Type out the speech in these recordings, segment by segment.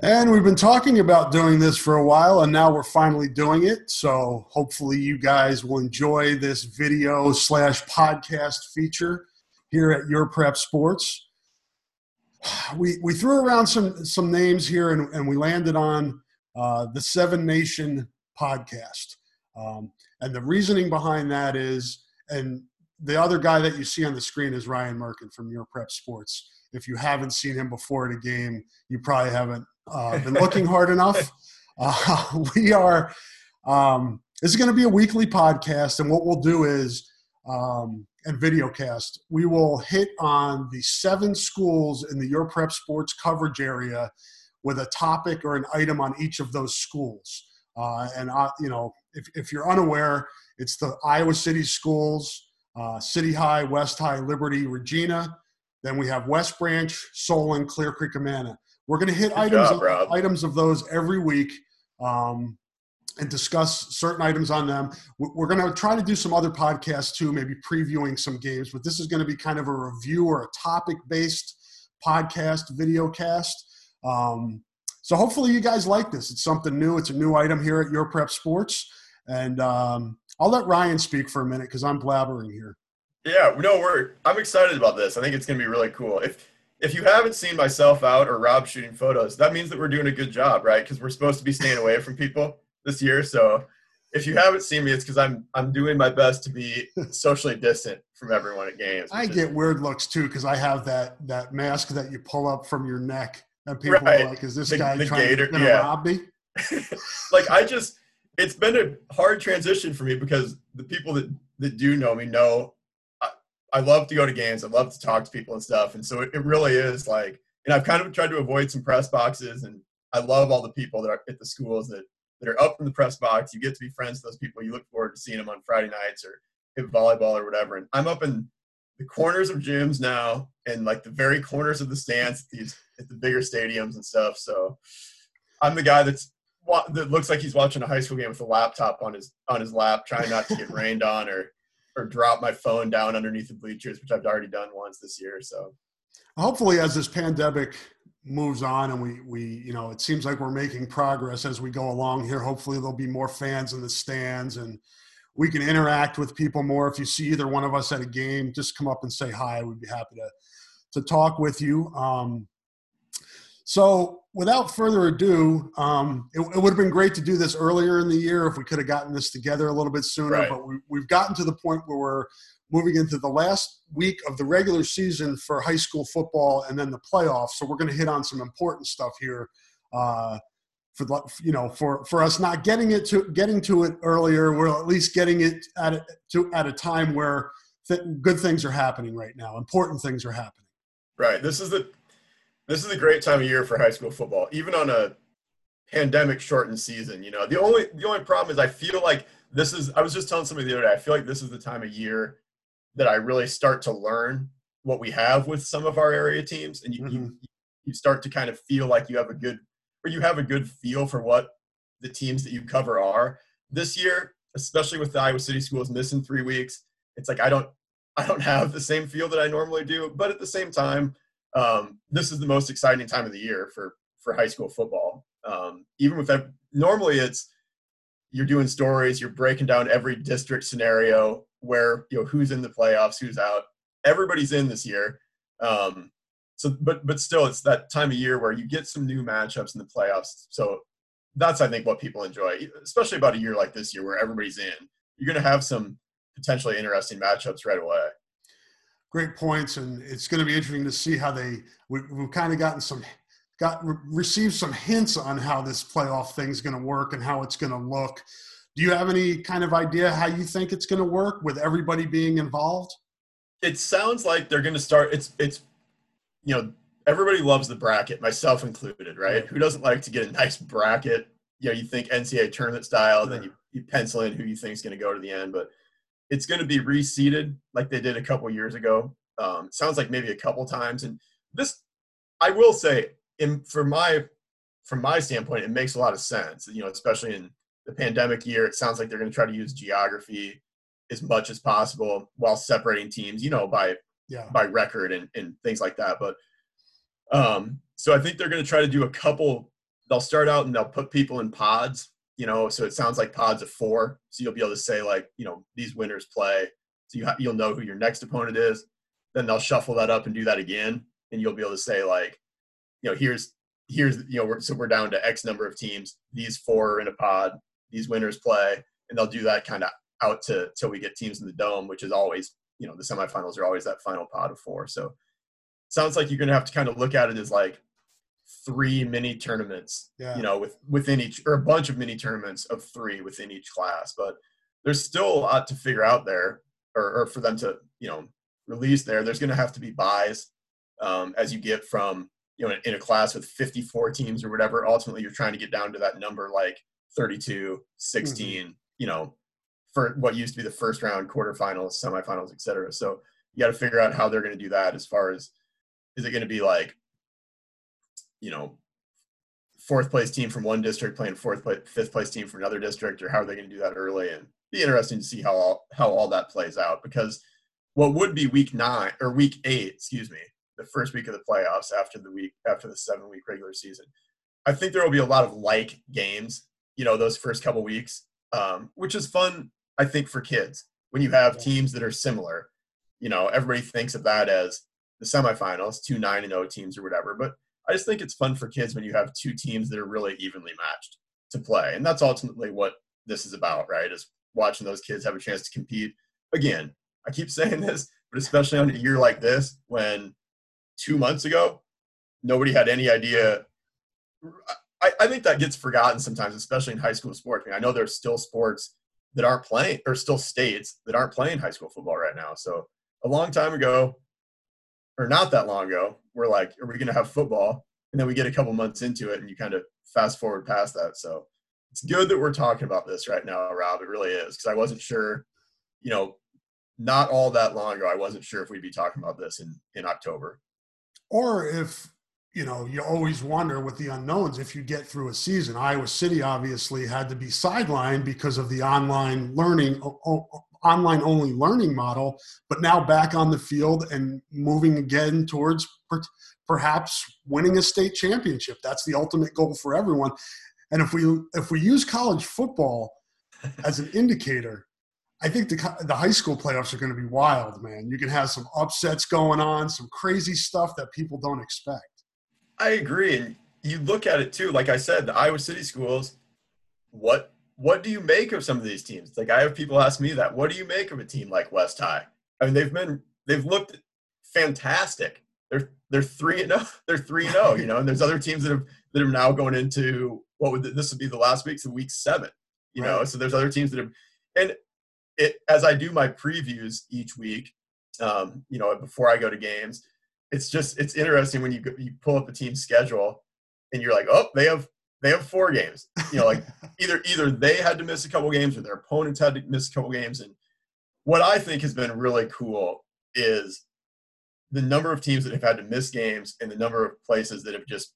And we've been talking about doing this for a while, and now we're finally doing it. So hopefully, you guys will enjoy this video slash podcast feature here at Your Prep Sports. We we threw around some some names here, and, and we landed on uh, the Seven Nation podcast. Um, and the reasoning behind that is, and the other guy that you see on the screen is Ryan Merkin from Your Prep Sports. If you haven't seen him before at a game, you probably haven't uh, been looking hard enough. Uh, we are. Um, this is going to be a weekly podcast, and what we'll do is um, and videocast. We will hit on the seven schools in the Your Prep Sports coverage area with a topic or an item on each of those schools. Uh, and uh, you know, if, if you're unaware, it's the Iowa City schools, uh, City High, West High, Liberty, Regina. Then we have West Branch, Solon, Clear Creek, Amana. We're going to hit items job, of, items of those every week um, and discuss certain items on them. We- We're going to try to do some other podcasts too, maybe previewing some games. But this is going to be kind of a review or a topic-based podcast, video cast. Um, so hopefully you guys like this. It's something new. It's a new item here at Your Prep Sports, and um, I'll let Ryan speak for a minute because I'm blabbering here. Yeah, no, we're. I'm excited about this. I think it's going to be really cool. If if you haven't seen myself out or Rob shooting photos, that means that we're doing a good job, right? Because we're supposed to be staying away from people this year. So if you haven't seen me, it's because I'm I'm doing my best to be socially distant from everyone at games. I which is- get weird looks too because I have that that mask that you pull up from your neck, and people Right. are like, "Is this The- guy the trying gator- to yeah. rob me?" like I just it's been a hard transition for me because the people that that do know me know I, love to go to games. I love to talk to people and stuff. And so it, it really is like and I've kind of tried to avoid some press boxes and I love all the people that are at the schools that that are up in the press box. You get to be friends with those people. You look forward to seeing them on Friday nights or hit volleyball or whatever. And I'm up in the corners of gyms now and like the very corners of the stands at these at the bigger stadiums and stuff. So I'm the guy that's that looks like he's watching a high school game with a laptop on his on his lap, trying not to get rained on or or drop my phone down underneath the bleachers, which I've already done once this year. So. Hopefully as this pandemic moves on and we we you know it seems like we're making progress as we go along here hopefully there'll be more fans in the stands and we can interact with people more. If you see either one of us at a game just come up and say hi. We'd be happy to to talk with you. Um, so without further ado um, it, it would have been great to do this earlier in the year if we could have gotten this together a little bit sooner Right. but we, we've gotten to the point where we're moving into the last week of the regular season for high school football and then the playoffs. So we're going to hit on some important stuff here. Uh, for the- you know, for for us not getting it to getting to it earlier, we're at least getting it at a, to at a time where th- good things are happening right now. Important things are happening. right, this is the this is a great time of year for high school football, even on a pandemic shortened season. You know, the only the only problem is I feel like this is. I was just telling somebody the other day. I feel like this is the time of year that I really start to learn what we have with some of our area teams, and you you, mm-hmm. you start to kind of feel like you have a good or you have a good feel for what the teams that you cover are. This year, especially with the Iowa City schools missing three weeks, it's like I don't I don't have the same feel that I normally do. But at the same time, um, this is the most exciting time of the year for for high school football. Um, even with that, normally it's you're doing stories, you're breaking down every district scenario where you know who's in the playoffs, who's out. Everybody's in this year. Um, so, but but still, it's that time of year where you get some new matchups in the playoffs. So that's I think what people enjoy, especially about a year like this year where everybody's in. You're going to have some potentially interesting matchups right away. Great points, and it's going to be interesting to see how they. We, we've kind of gotten some, got re- received some hints on how this playoff thing's going to work and how it's going to look. Do you have any kind of idea how you think it's going to work with everybody being involved? It sounds like they're going to start. It's it's you know everybody loves the bracket, myself included, right? Who doesn't like to get a nice bracket? You know, you think NCAA tournament style, and then you, you pencil in who you think is going to go to the end, but it's going to be reseeded like they did a couple years ago. Um, sounds like maybe a couple times, and this I will say, in for my from my standpoint, it makes a lot of sense. You know, especially in the pandemic year, it sounds like they're going to try to use geography as much as possible while separating teams. You know, by Yeah. by record and, and things like that. But um, so I think they're going to try to do a couple they'll start out and they'll put people in pods, you know, so it sounds like pods of four. So you'll be able to say like, you know, these winners play. So you ha- you'll know who your next opponent is. Then they'll shuffle that up and do that again, and you'll be able to say like, you know, here's here's you know, we're, so we're down to X number of teams. These four are in a pod. These winners play, and they'll do that kind of out to till we get teams in the dome, which is always you know the semifinals are always that final pod of four. So sounds like you're to have to kind of look at it as like three mini tournaments, yeah. you know, with within each or a bunch of mini tournaments of three within each class. But there's still a lot to figure out there, or, or for them to you know release there. There's going to have to be buys um, as you get from you know in a class with 54 teams or whatever. Ultimately, you're trying to get down to that number like 32, 16, mm-hmm. you know, for what used to be the first round, quarterfinals, semifinals, etc. So you got to figure out how they're going to do that as far as is it going to be like you know fourth place team from one district playing fourth place fifth place team from another district or how are they going to do that early? And be interesting to see how all how all that plays out because what would be week nine or week eight excuse me the first week of the playoffs after the week after the seven week regular season i think there will be a lot of like games you know those first couple weeks um, which is fun i think for kids. When you have teams that are similar you know everybody thinks of that as the semifinals two nine and 0 teams or whatever but I just think it's fun for kids when you have two teams that are really evenly matched to play. And that's ultimately what this is about, right? Is watching those kids have a chance to compete. Again, I keep saying this, but especially on a year like this when two months ago, nobody had any idea. I, I think that gets forgotten sometimes, especially in high school sports. I, mean, I know there's still sports that aren't playing, or still states that aren't playing high school football right now. So a long time ago, or not that long ago, we're like, are we going to have football? And then we get a couple months into it and you kind of fast forward past that. So it's good that we're talking about this right now, Rob. It really is. Because I wasn't sure, you know, not all that long ago, I wasn't sure if we'd be talking about this in, in October. Or if, you know, you always wonder with the unknowns if you get through a season. Iowa City obviously had to be sidelined because of the online learning online only learning model, but now back on the field and moving again towards per- perhaps winning a state championship. That's the ultimate goal for everyone. And if we if we use college football as an indicator, I think the the high school playoffs are going to be wild, man. You can have some upsets going on, some crazy stuff that people don't expect. I agree, and you look at it too. Like I said, the Iowa City schools. What what do you make of some of these teams? Like I have people ask me that. What do you make of a team like West High? I mean, they've been they've looked fantastic. They're they're three and. Oh, they're three and zero. Oh, you know, and there's other teams that have that are now going into what would this would be the last week, so week seven. You right. know, so there's other teams that have, and it as I do my previews each week, um, you know, before I go to games, it's just it's interesting when you you pull up a team schedule and you're like, oh, they have they have four games. You know, like either either they had to miss a couple games or their opponents had to miss a couple games. And what I think has been really cool is the number of teams that have had to miss games and the number of places that have just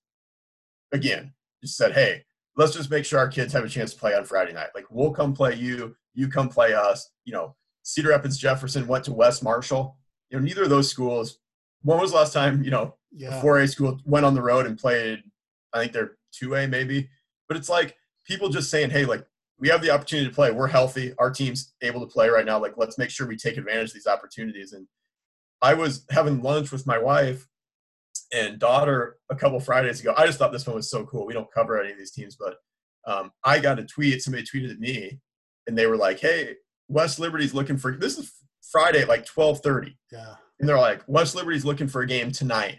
again just said, hey, let's just make sure our kids have a chance to play on Friday night. Like we'll come play you, you come play us. You know, Cedar Rapids Jefferson went to West Marshall. You know, neither of those schools. When was the last time, you know, yeah. a 4A school went on the road and played I think they're 2A maybe. But it's like people just saying, hey, like we have the opportunity to play. We're healthy. Our team's able to play right now. Like let's make sure we take advantage of these opportunities. And I was having lunch with my wife and daughter a couple Fridays ago. I just thought this one was so cool. We don't cover any of these teams, but um, I got a tweet. Somebody tweeted at me, and they were like, "Hey, West Liberty's looking for this is Friday at like twelve thirty. Yeah, and they're like, West Liberty's looking for a game tonight.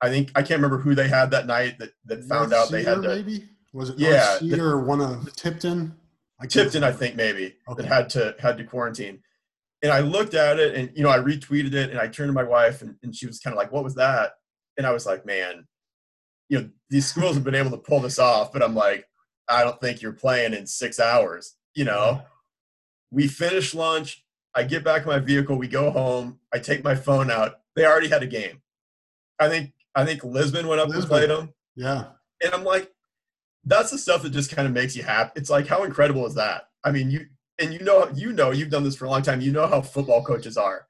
I think I can't remember who they had that night that, that found North out they had to. Maybe was it yeah North or one of Tipton? I Tipton, I think maybe okay. that had to had to quarantine. And I looked at it, and you know, I retweeted it, and I turned to my wife, and, and she was kind of like, "What was that?" And I was like, "Man, you know, these schools have been able to pull this off, but I'm like, I don't think you're playing in six hours. You know, we finish lunch. I get back in my vehicle. We go home. I take my phone out. They already had a game. I think I think Lisbon went up Lisbon. and played them. Yeah. And I'm like, that's the stuff that just kind of makes you happy. It's like, how incredible is that? I mean, you and you know, you know, you've done this for a long time. You know how football coaches are.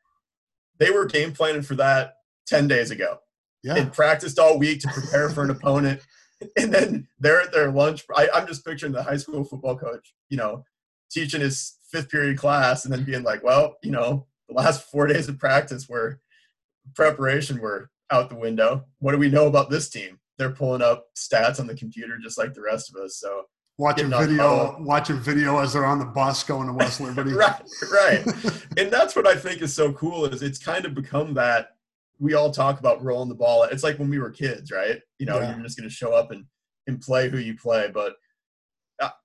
They were game planning for that ten days ago. Yeah. And practiced all week to prepare for an opponent. and then they're at their lunch. I, I'm just picturing the high school football coach, you know, teaching his fifth period class and then being like, well, you know, the last four days of practice were preparation were out the window. What do we know about this team? They're pulling up stats on the computer just like the rest of us. So watching video, watching video as they're on the bus going to West Liberty. right, right. and that's what I think is so cool is it's kind of become that we all talk about rolling the ball. It's like when we were kids, right? You know, yeah. you're just going to show up and and play who you play. But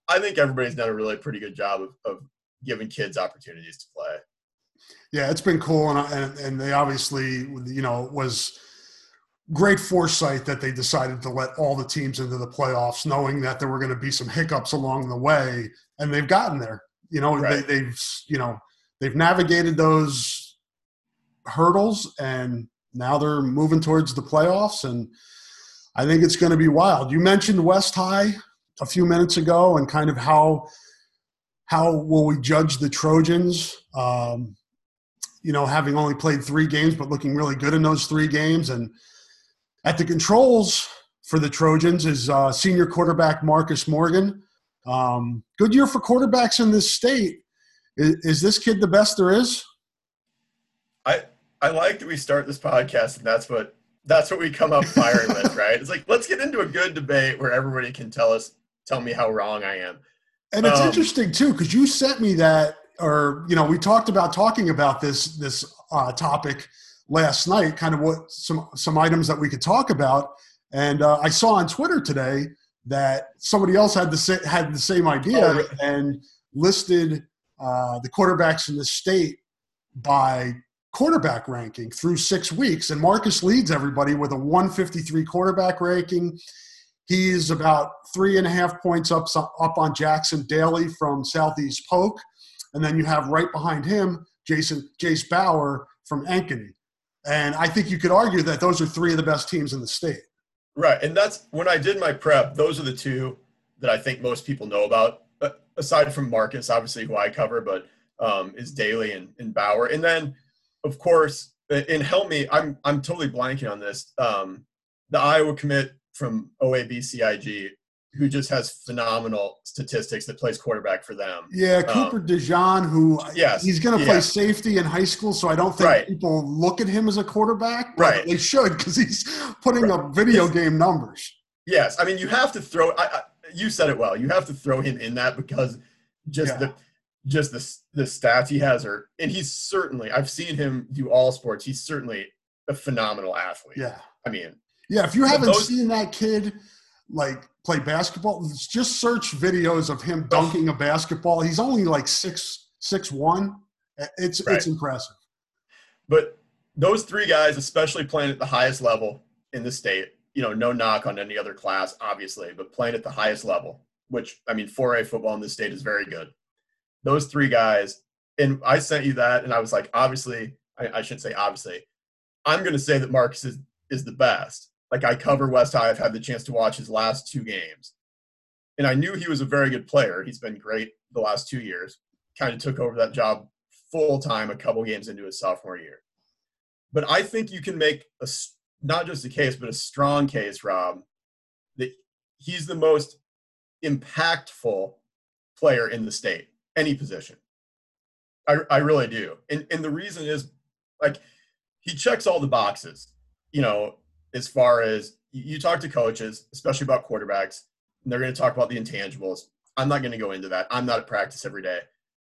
I think everybody's done a really pretty good job of, of giving kids opportunities to play. Yeah, it's been cool, and and, and they obviously, you know, was great foresight that they decided to let all the teams into the playoffs, knowing that there were going to be some hiccups along the way, and they've gotten there. You know, right. they, they've you know they've navigated those hurdles, and now they're moving towards the playoffs, and I think it's going to be wild. You mentioned West High a few minutes ago, and kind of how how will we judge the Trojans? Um, you know, having only played three games, but looking really good in those three games, and at the controls for the Trojans is uh, senior quarterback Marcus Morgan. Um, good year for quarterbacks in this state. Is, is, this kid the best there is? I I like that we start this podcast, and that's what that's what we come up firing with, right? It's like let's get into a good debate where everybody can tell us tell me how wrong I am. And it's um, interesting too because you sent me that, or you know, we talked about talking about this this uh, topic last night, kind of what some some items that we could talk about. And uh, I saw on Twitter today that somebody else had the sa- had the same idea oh, really? and listed uh, the quarterbacks in the state by quarterback ranking through six weeks. And Marcus leads everybody with a 153 quarterback ranking. He's about three and a half points up up on Jackson Daly from Southeast Polk, and then you have right behind him Jason Jace Bauer from Ankeny. And I think you could argue that those are three of the best teams in the state. Right. And that's when I did my prep, those are the two that I think most people know about, aside from Marcus, obviously, who I cover, but um, is Daly and, and Bauer. And then, of course, and help me, I'm, I'm totally blanking on this. Um, the Iowa commit from OABCIG who just has phenomenal statistics that plays quarterback for them. Yeah, um, Cooper um, DeJean, who yes, he's going to play yes. safety in high school, so I don't think right. people look at him as a quarterback. right, they should because he's putting right. up video it's, game numbers. Yes, I mean you have to throw. I, I, you said it well. You have to throw him in that because just yeah. the just the the stats he has are, and he's certainly. I've seen him do all sports. He's certainly a phenomenal athlete. Yeah, I mean, yeah. If you haven't those, seen that kid, like play basketball. Just search videos of him dunking a basketball. He's only like six six one. It's right. it's impressive. But those three guys, especially playing at the highest level in the state, you know, no knock on any other class, obviously, but playing at the highest level, which I mean, 4A football in this state is very good. Those three guys, and I sent you that, and I was like, obviously, I, I shouldn't say obviously. I'm going to say that Marcus is is the best like I cover West High. I've had the chance to watch his last two games. And I knew he was a very good player. He's been great the last two years. Kind of took over that job full time a couple games into his sophomore year. But I think you can make a not just a case, but a strong case, Rob, that he's the most impactful player in the state, any position. I, I really do. And, and the reason is like he checks all the boxes. You know, as far as you talk to coaches, especially about quarterbacks, and they're going to talk about the intangibles. I'm not going to go into that. I'm not at practice every day.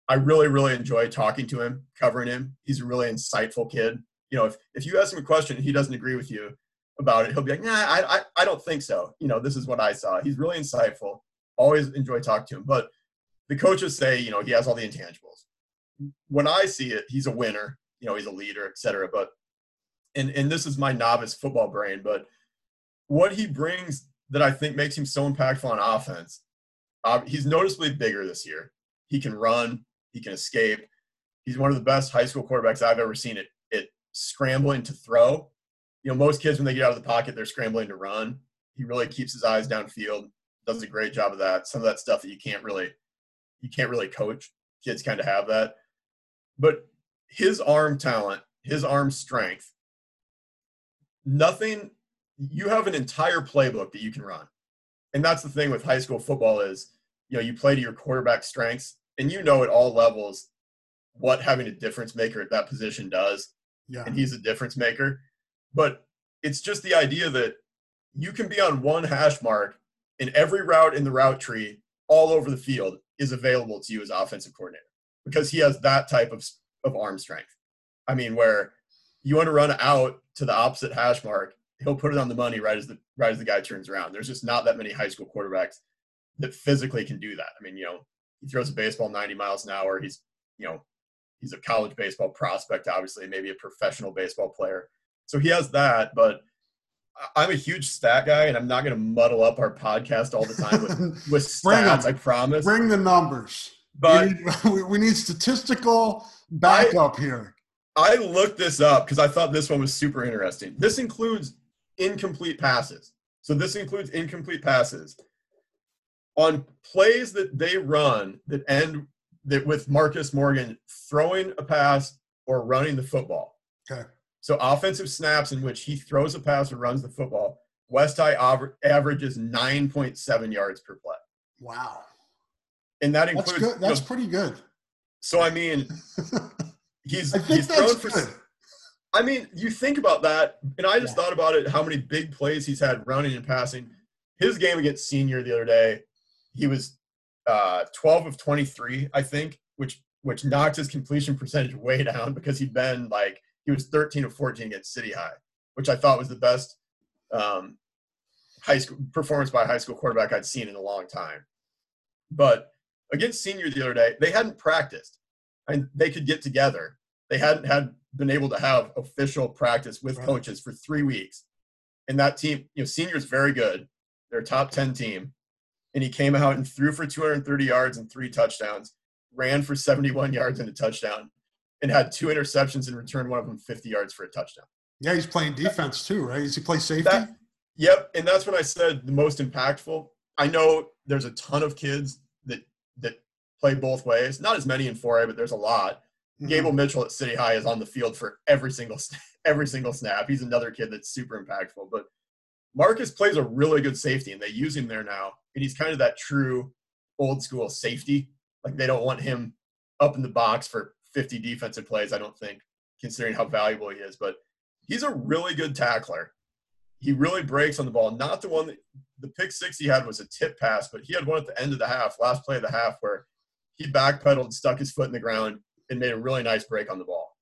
I really, really enjoy talking to him, covering him. He's a really insightful kid. You know, if, if you ask him a question and he doesn't agree with you about it, he'll be like, nah, I, I, I don't think so. You know, this is what I saw. He's really insightful. Always enjoy talking to him. But the coaches say, you know, he has all the intangibles. When I see it, he's a winner. You know, he's a leader, et cetera. But and and this is my novice football brain, but what he brings that I think makes him so impactful on offense, uh, he's noticeably bigger this year. He can run, he can escape. He's one of the best high school quarterbacks I've ever seen. It it scrambling to throw. You know, most kids when they get out of the pocket, they're scrambling to run. He really keeps his eyes downfield. Does a great job of that. Some of that stuff that you can't really you can't really coach. Kids kind of have that. But his arm talent, his arm strength nothing you have an entire playbook that you can run and that's the thing with high school football is, you know, you play to your quarterback strengths, and you know at all levels what having a difference maker at that position does. Yeah. And he's a difference maker. But it's just the idea that you can be on one hash mark and every route in the route tree all over the field is available to you as offensive coordinator because he has that type of, of arm strength. I mean, where you want to run out to the opposite hash mark, he'll put it on the money right as the right as the guy turns around. There's just not that many high school quarterbacks that physically can do that. I mean, you know, he throws a baseball 90 miles an hour. He's, you know, he's a college baseball prospect, obviously, maybe a professional baseball player. So he has that, but I'm a huge stat guy, and I'm not going to muddle up our podcast all the time with, with stats. I promise. Bring the numbers. But we need, we need statistical backup I, here. I looked this up because I thought this one was super interesting. This includes incomplete passes. So this includes incomplete passes on plays that they run that end that with Marcus Morgan throwing a pass or running the football. Okay. So offensive snaps in which he throws a pass or runs the football, West High aver- averages 9.7 yards per play. Wow. And that includes That's, good. that's you know, pretty good. So I mean he's I think he's that's good. for I mean, you think about that, and I just Yeah. thought about it how many big plays he's had running and passing. His game against senior the other day, he was uh, 12 of 23, I think, which which knocked his completion percentage way down because he'd been like he was 13 of 14 against City High, which I thought was the best um, high school performance by a high school quarterback I'd seen in a long time. But against senior the other day, they hadn't practiced, and they could get together. They hadn't had been able to have official practice with Right. coaches for three weeks, and that team, you know, senior's very good. They're a top 10 team, and he came out and threw for 230 yards and three touchdowns, ran for 71 yards and a touchdown, and had two interceptions and returned one of them 50 yards for a touchdown. Yeah, he's playing defense too, right? Does he play safety? That, yep, and that's when I said the most impactful. I know there's a ton of kids that that play both ways. Not as many in 4A, but there's a lot. Mhm. Gable Mitchell at City High is on the field for every single every single snap. He's another kid that's super impactful. But Marcus plays a really good safety, and they use him there now. And he's kind of that true old school safety. Like they don't want him up in the box for 50 defensive plays. I don't think, considering how valuable he is. But he's a really good tackler. He really breaks on the ball. Not the one that the pick six he had was a tip pass, but he had one at the end of the half, last play of the half, where he backpedaled, stuck his foot in the ground, and made a really nice break on the ball.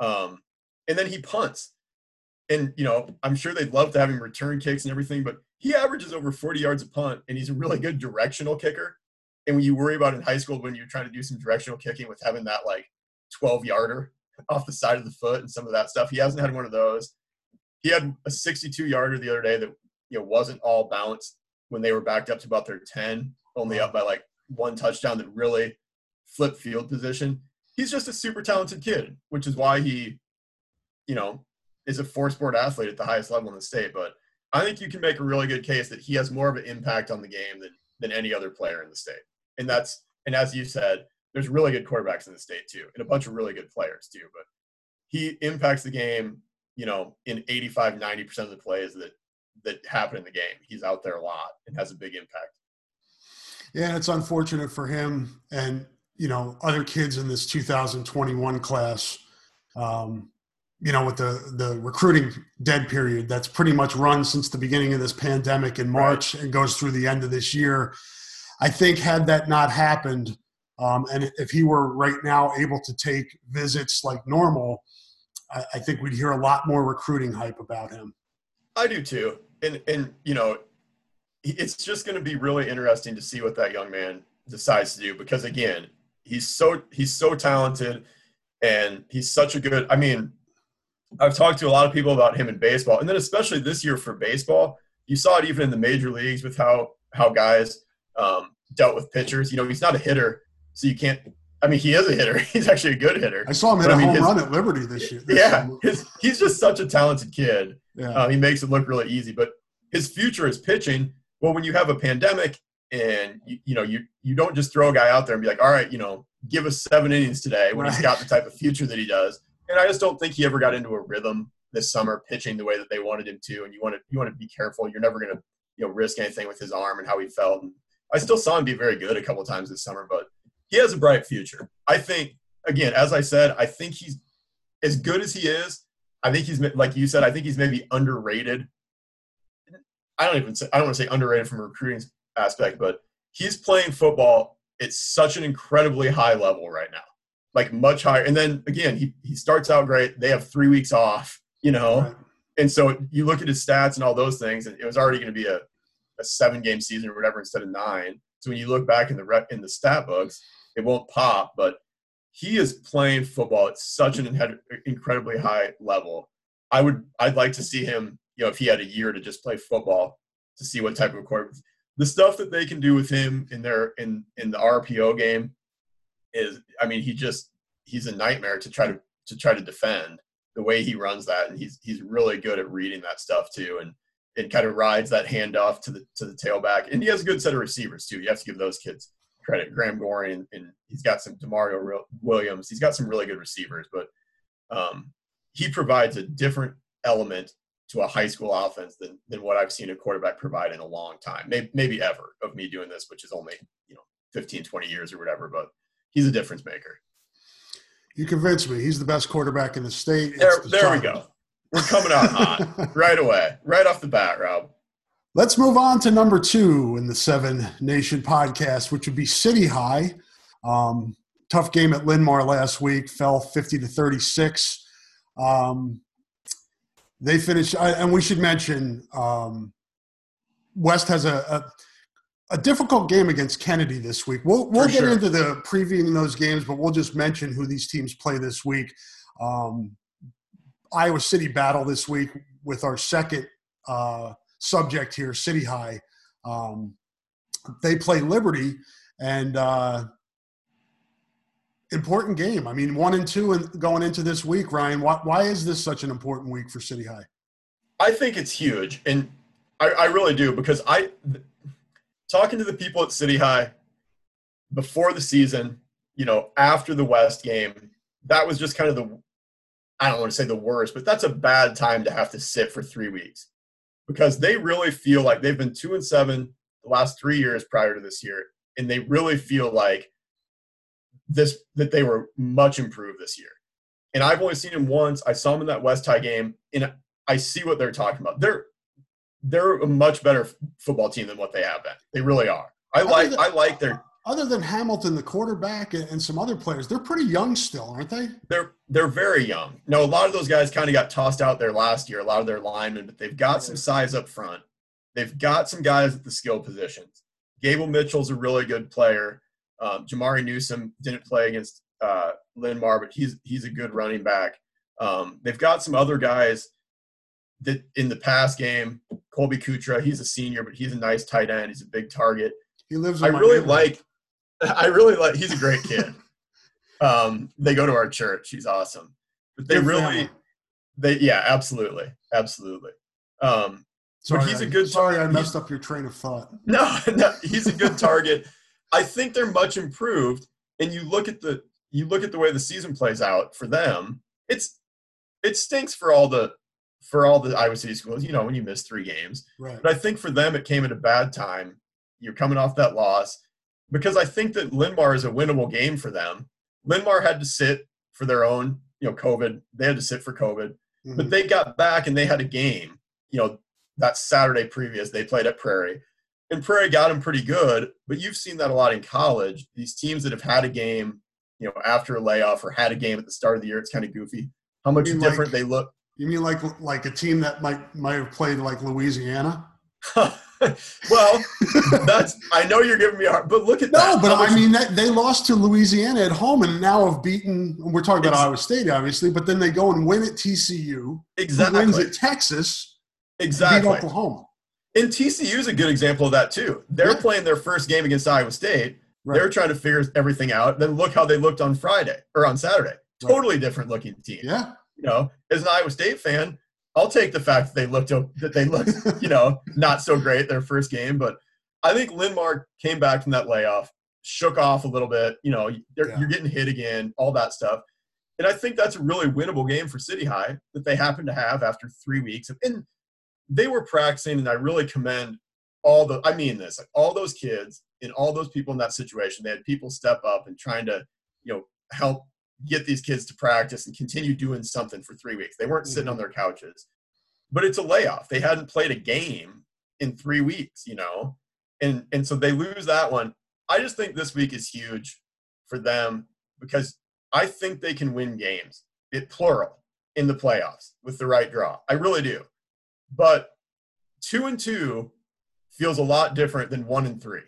Um, and then he punts. And, you know, I'm sure they'd love to have him return kicks and everything, but he averages over 40 yards a punt, and he's a really good directional kicker. And when you worry about in high school when you're trying to do some directional kicking with having that like 12 yarder off the side of the foot and some of that stuff, he hasn't had one of those. He had a 62 yarder the other day that you know wasn't all balanced when they were backed up to about their 10, only up by like one touchdown that really flipped field position. He's just a super talented kid, which is why he, you know, is a four sport athlete at the highest level in the state. But I think you can make a really good case that he has more of an impact on the game than than any other player in the state. And that's and as you said, there's really good quarterbacks in the state too, and a bunch of really good players too. But he impacts the game, you know, in 85, 90% of the plays that that happen in the game. He's out there a lot and has a big impact. Yeah, it's unfortunate for him and you know other kids in this 2021 class. Um, you know, with the the recruiting dead period that's pretty much run since the beginning of this pandemic in March and goes through the end of this year. I think had that not happened, um, and if he were right now able to take visits like normal, I, I think we'd hear a lot more recruiting hype about him. I do too. And and you know, it's just going to be really interesting to see what that young man decides to do because again, he's so he's so talented and he's such a good I mean, I've talked to a lot of people about him in baseball and then especially this year for baseball, you saw it even in the major leagues with how how guys um, dealt with pitchers. You know, he's not a hitter, so you can't I mean, he is a hitter. He's actually a good hitter. I saw him hit But I a mean, home his- run at Liberty this year. this Yeah, his, he's just such a talented kid. yeah. Uh, he makes it look really easy, but his future is pitching. Well, when you have a pandemic and you, you know you you don't just throw a guy out there and be like, all right, you know, give us seven innings today when he's got the type of future that he does. And I just don't think he ever got into a rhythm this summer pitching the way that they wanted him to. And you want to you want to be careful. You're never going to you know risk anything with his arm and how he felt. And I still saw him be very good a couple times this summer, but he has a bright future. I think again, as I said, I think he's as good as he is. I think he's like you said. I think he's maybe underrated. I don't even say I don't want to say underrated from a recruiting aspect, but he's playing football at such an incredibly high level right now, like much higher. And then again, he he starts out great. They have three weeks off, you know, right. and so you look at his stats and all those things, and it was already going to be a, a seven game season or whatever instead of nine. So when you look back in the in the stat books, it won't pop, but he is playing football at such an incredibly high level. I would I'd like to see him, you know, if he had a year to just play football to see what type of quarterback the stuff that they can do with him in their in in the RPO game is I mean he just he's a nightmare to try to to try to defend the way he runs that. And he's he's really good at reading that stuff too. And it kind of rides that handoff to the to the tailback. And he has a good set of receivers too. You have to give those kids credit. Graham Goring and, and he's got some Demario Williams. He's got some really good receivers but um, he provides a different element to a high school offense than, than what I've seen a quarterback provide in a long time, maybe, maybe ever of me doing this, which is only, you know, 15, 20 years or whatever, but he's a difference maker. You convinced me. He's the best quarterback in the state. There, the there we go. We're coming out hot right away, right off the bat, Rob. Let's move on to number two in the Seven Nation podcast, which would be City High. Um, tough game at Linn-Mar last week, fell 50 to 36. Um, they finished, and we should mention um, West has a, a, a difficult game against Kennedy this week. We'll we'll get sure. into the previewing those games, but we'll just mention who these teams play this week. Um, Iowa City battle this week with our second uh, subject here, City High. Um, they play Liberty, and uh, important game. I mean, one and two and going into this week, Ryan. Why, why is this such an important week for City High? I think it's huge, and I, I really do because I talking to the people at City High before the season, you know, after the West game, that was just kind of the I don't want to say the worst, but that's a bad time to have to sit for three weeks because they really feel like they've been two and seven the last three years prior to this year, and they really feel like this that they were much improved this year. And I've only seen him once. I saw him in that West High game, and I see what they're talking about. They're they're a much better football team than what they have been. They really are. I like than, I like their other than Hamilton, the quarterback, and, and, some other players. They're pretty young still, aren't they? They're they're very young. No, a lot of those guys kind of got tossed out there last year. A lot of their linemen, but they've got some size up front. They've got some guys at the skill positions. Gable Mitchell's a really good player. Um, Jamari Newsom didn't play against uh, Linn-Mar, but he's he's a good running back. Um, they've got some other guys that in the past game. Colby Kutra, he's a senior, but he's a nice tight end. He's a big target. He lives. I really like. I really like. He's a great kid. um, they go to our church. He's awesome. But they good really, family. they yeah, absolutely, absolutely. Um, sorry, he's a good. Sorry, I messed up your train of thought. No, no, he's a good target. I think they're much improved. And you look at the you look at the way the season plays out for them. It's it stinks for all the for all the Iowa City schools. You know, when you miss three games. Right. But I think for them, it came at a bad time. You're coming off that loss because I think that Linn-Mar is a winnable game for them. Linn-Mar had to sit for their own, you know, COVID. They had to sit for COVID, mm-hmm. but they got back and they had a game. You know, that Saturday previous they played at Prairie and Prairie got him pretty good, but you've seen that a lot in college. These teams that have had a game, you know, after a layoff or had a game at the start of the year, it's kind of goofy. How much different like, they look. You mean like like a team that might might have played like Louisiana? well, that's I know you're giving me a hard, but look at no, that. but I mean that they lost to Louisiana at home and now have beaten. We're talking about Iowa State, obviously, but then they go and win at TCU. Exactly. Wins at Texas. Exactly. Beat Oklahoma. And TCU is a good example of that too. They're yeah. playing their first game against Iowa State. Right. They're trying to figure everything out. Then look how they looked on Friday or on Saturday. Totally right. different looking team. Yeah. You know, as an Iowa State fan, I'll take the fact that they looked that they looked, you know, not so great their first game. But I think Linn-Mar came back from that layoff, shook off a little bit. You know, yeah. you're getting hit again, all that stuff. And I think that's a really winnable game for City High that they happen to have after three weeks. And they were practicing, and I really commend all the I mean this, like all those kids and all those people in that situation, they had people step up and trying to, you know, help get these kids to practice and continue doing something for three weeks. They weren't sitting on mm-hmm. their couches. But it's a layoff. They hadn't played a game in three weeks, you know? And and so they lose that one. I just think this week is huge for them because I think they can win games, it plural, in the playoffs with the right draw. I really do. But two and two feels a lot different than one and three.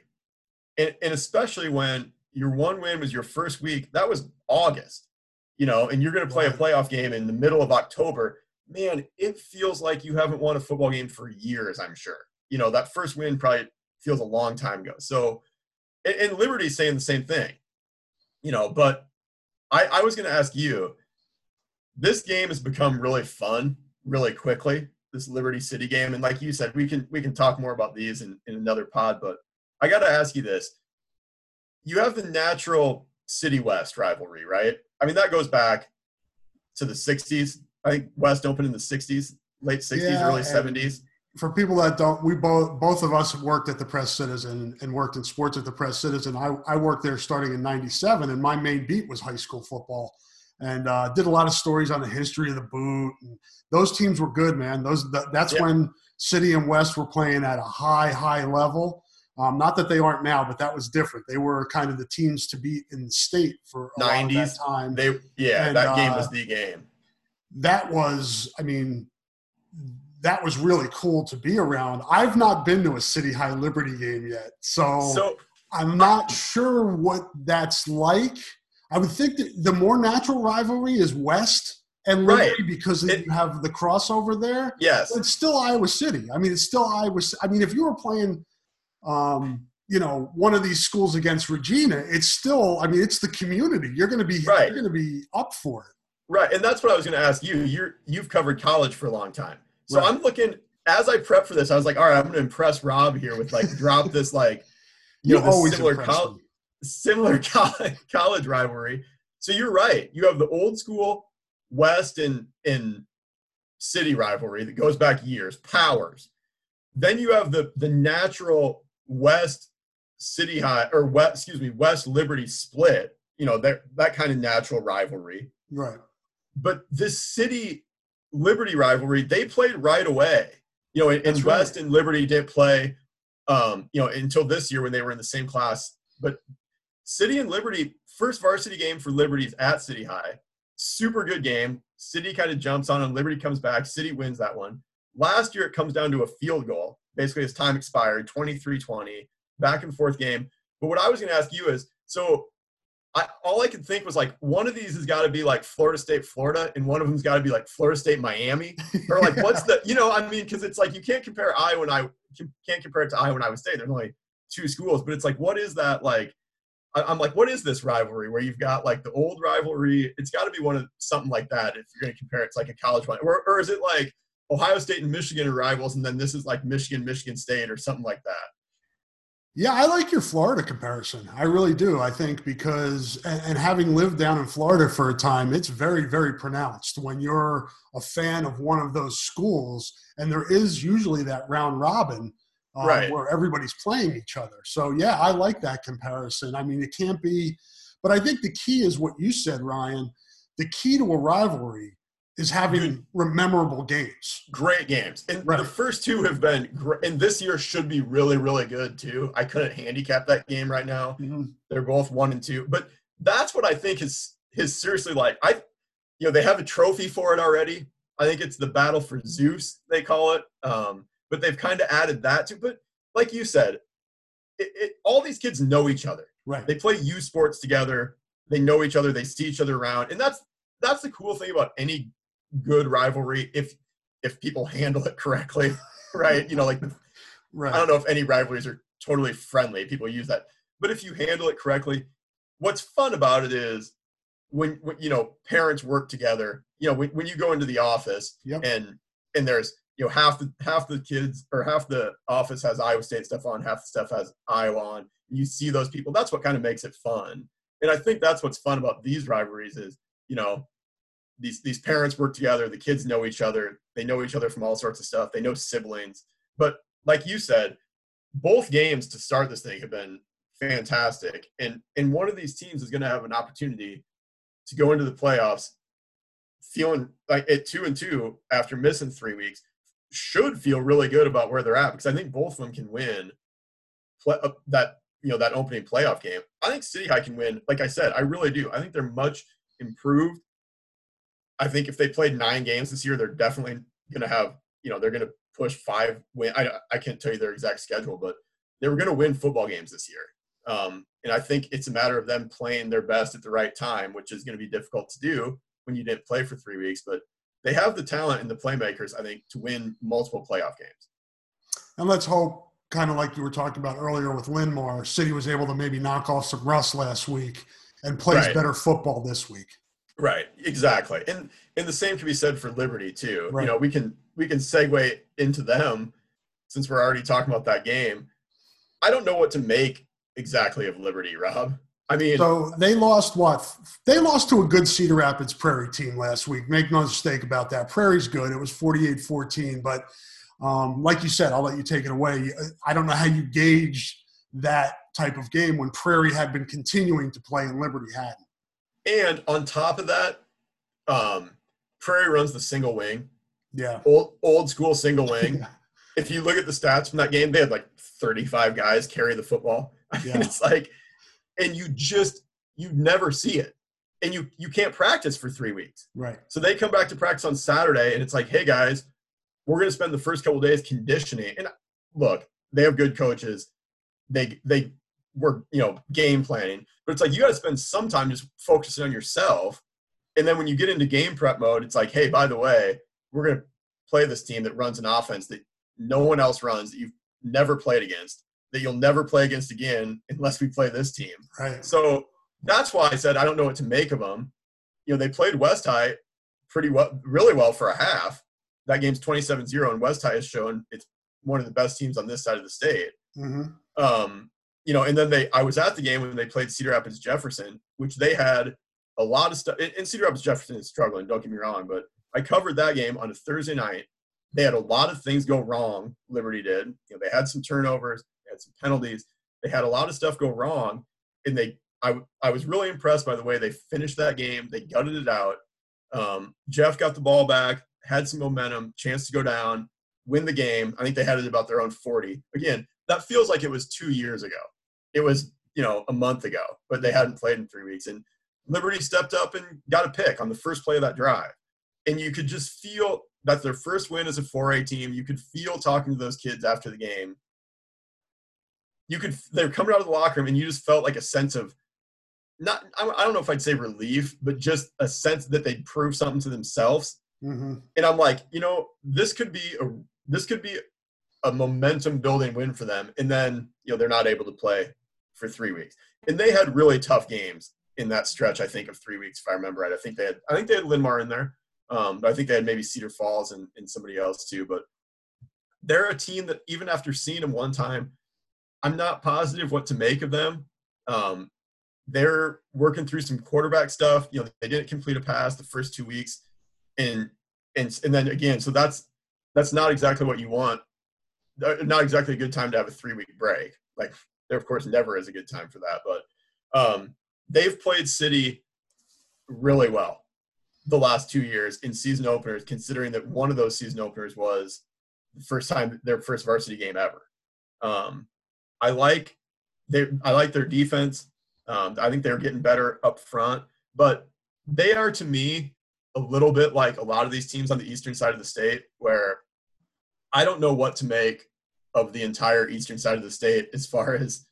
And, and especially when your one win was your first week, that was August, you know, and you're going to play a playoff game in the middle of October. Man, it feels like you haven't won a football game for years, I'm sure. You know, that first win probably feels a long time ago. So, and, and Liberty's saying the same thing, you know, but I, I was going to ask you this game has become really fun really quickly this Liberty City game. And like you said, we can we can talk more about these in, in another pod. But I got to ask you this: you have the natural City West rivalry, right? I mean, that goes back to the '60s. I think West opened in the '60s, late '60s, yeah, early '70s. For people that don't, we both both of us worked at the Press Citizen and worked in sports at the Press Citizen. I, I worked there starting in '97, and my main beat was high school football and uh, did a lot of stories on the history of the boot. And those teams were good, man. Those that's yep. when City and West were playing at a high, high level. Um, not that they aren't now, but that was different. They were kind of the teams to beat in the state for a 90s time. They yeah, and, that game uh, was the game. That was, I mean, that was really cool to be around. I've not been to a City High Liberty game yet, so, so I'm not sure what that's like. I would think that the more natural rivalry is West and Liberty right. because it, you have the crossover there. Yes, it's still Iowa City. I mean, it's still Iowa. I mean, if you were playing, um, you know, one of these schools against Regina, it's still. I mean, it's the community. You're going to be. Right. You're going to be up for it. Right, and that's what I was going to ask you. You're you've covered college for a long time, so right. I'm looking as I prep for this. I was like, all right, I'm going to impress Rob here with like drop this like you, you know this similar college similar college, college rivalry. So you're right. You have the old school West and, and city rivalry that goes back years, powers. Then you have the the natural West City High or West, excuse me, West Liberty split. You know that that kind of natural rivalry. Right. But this City Liberty rivalry, they played right away. You know, and, and West and Liberty didn't play, um, you know, until this year when they were in the same class. But City and Liberty, first varsity game for Liberty's at City High. Super good game. City kind of jumps on and Liberty comes back. City wins that one. Last year, it comes down to a field goal. Basically, as time expired, 23 20, back and forth game. But what I was going to ask you is so I, all I could think was like one of these has got to be like Florida State, Florida, and one of them's got to be like Florida State, Miami, or like what's the you know I mean because it's like you can't compare Iowa and I can't compare it to Iowa and Iowa State. There's only two schools, but it's like what is that like I'm like, what is this rivalry where you've got like the old rivalry? It's got to be one of something like that if you're going to compare it to like a college one, or, or is it like Ohio State and Michigan are rivals, and then this is like Michigan, Michigan State, or something like that? Yeah, I like your Florida comparison. I really do. I think because, and, and, having lived down in Florida for a time, it's very, very pronounced when you're a fan of one of those schools, and there is usually that round robin um, right. where everybody's playing each other. So yeah, I like that comparison. I mean, it can't be, but I think the key is what you said, Ryan. The key to a rivalry is having memorable games. Great games. And right. the first two have been great. And this year should be really, really good too. I couldn't handicap that game right now. Mm-hmm. They're both one and two. But that's what I think is is seriously like I you know, they have a trophy for it already. I think it's the battle for Zeus, they call it. Um, but they've kind of added that to. But like you said, it, it, all these kids know each other. Right. They play U sports together. They know each other. They see each other around, and that's that's the cool thing about any good rivalry. If if people handle it correctly, right? You know, like right. I don't know if any rivalries are totally friendly. People use that, but if you handle it correctly, what's fun about it is when, when you know parents work together. You know, when, when you go into the office yep. and and there's you know half the half the kids or half the office has Iowa State stuff on, half the stuff has Iowa on. You see those people. That's what kind of makes it fun. And I think that's what's fun about these rivalries is you know these these parents work together. The kids know each other. They know each other from all sorts of stuff. They know siblings. But like you said, both games to start this thing have been fantastic. And and one of these teams is going to have an opportunity to go into the playoffs feeling like at two and two after missing three weeks should feel really good about where they're at because I think both of them can win play, uh, that you know that opening playoff game. I think City High can win. Like I said, I really do. I think they're much improved. I think if they played nine games this year, they're definitely going to have you know they're going to push five win. I I can't tell you their exact schedule, but they were going to win football games this year. Um, and I think it's a matter of them playing their best at the right time, which is going to be difficult to do when you didn't play for three weeks. But they have the talent and the playmakers, I think, to win multiple playoff games. And let's hope, kind of like you were talking about earlier with Linn-Mar, City was able to maybe knock off some rust last week and plays right. better football this week. Right, exactly. And and the same can be said for Liberty too. Right. You know, we can we can segue into them since we're already talking about that game. I don't know what to make exactly of Liberty, Rob. I mean, so they lost what? They lost to a good Cedar Rapids Prairie team last week. Make no mistake about that. Prairie's good. It was 48 14. But um, like you said, I'll let you take it away. I don't know how you gauge that type of game when Prairie had been continuing to play and Liberty hadn't. And on top of that, um, Prairie runs the single wing. Yeah. Old, old school single wing. yeah. If you look at the stats from that game, they had like 35 guys carry the football. I mean, yeah. it's like – and you just you never see it. And you you can't practice for three weeks. Right. So they come back to practice on saturday and it's like hey guys we're going to spend the first couple days conditioning. And look they have good coaches. They they were you know game planning. But it's like you got to spend some time just focusing on yourself. And then when you get into game prep mode it's like hey by the way we're going to play this team that runs an offense that no one else runs that you've never played against that you'll never play against again unless we play this team. Right. So that's why I said I don't know what to make of them. You know, they played West High pretty well, really well for a half. That game's 27-0, and West High has shown it's one of the best teams on this side of the state. Mm-hmm. Um, you know, and then they, I was at the game when they played Cedar Rapids Jefferson, which they had a lot of stuff. And Cedar Rapids Jefferson is struggling. Don't get me wrong, but I covered that game on a Thursday night. They had a lot of things go wrong. Liberty did. You know, they had some turnovers had some penalties. They had a lot of stuff go wrong, and they I I was really impressed by the way they finished that game. They gutted it out. Um, Jeff got the ball back, had some momentum, chance to go down, win the game. I think they had it about their own 40. Again, that feels like it was two years ago. It was you know a month ago, but they hadn't played in three weeks. And Liberty stepped up and got a pick on the first play of that drive, and you could just feel that's their first win as a 4A team. You could feel talking to those kids after the game you could they're coming out of the locker room and you just felt like a sense of not I don't know if I'd say relief, but just a sense that they'd prove something to themselves. Mm-hmm. And I'm like, you know, this could be a this could be a momentum building win for them. And then you know they're not able to play for three weeks, and they had really tough games in that stretch. I think of three weeks, if I remember right. I think they had I think they had Linn-Mar in there, um, but I think they had maybe Cedar Falls and, and somebody else too. But they're a team that even after seeing them one time I'm not positive what to make of them. Um, they're working through some quarterback stuff. You know, they didn't complete a pass the first two weeks, and and and then again, so that's that's not exactly what you want. Uh, not exactly a good time to have a three week break. Like there, of course, never is a good time for that. But um, they've played City really well the last two years in season openers, considering that one of those season openers was the first time their first varsity game ever. Um, I like they I like their defense. Um, I think they're getting better up front, but they are to me a little bit like a lot of these teams on the eastern side of the state, where I don't know what to make of the entire eastern side of the state as far as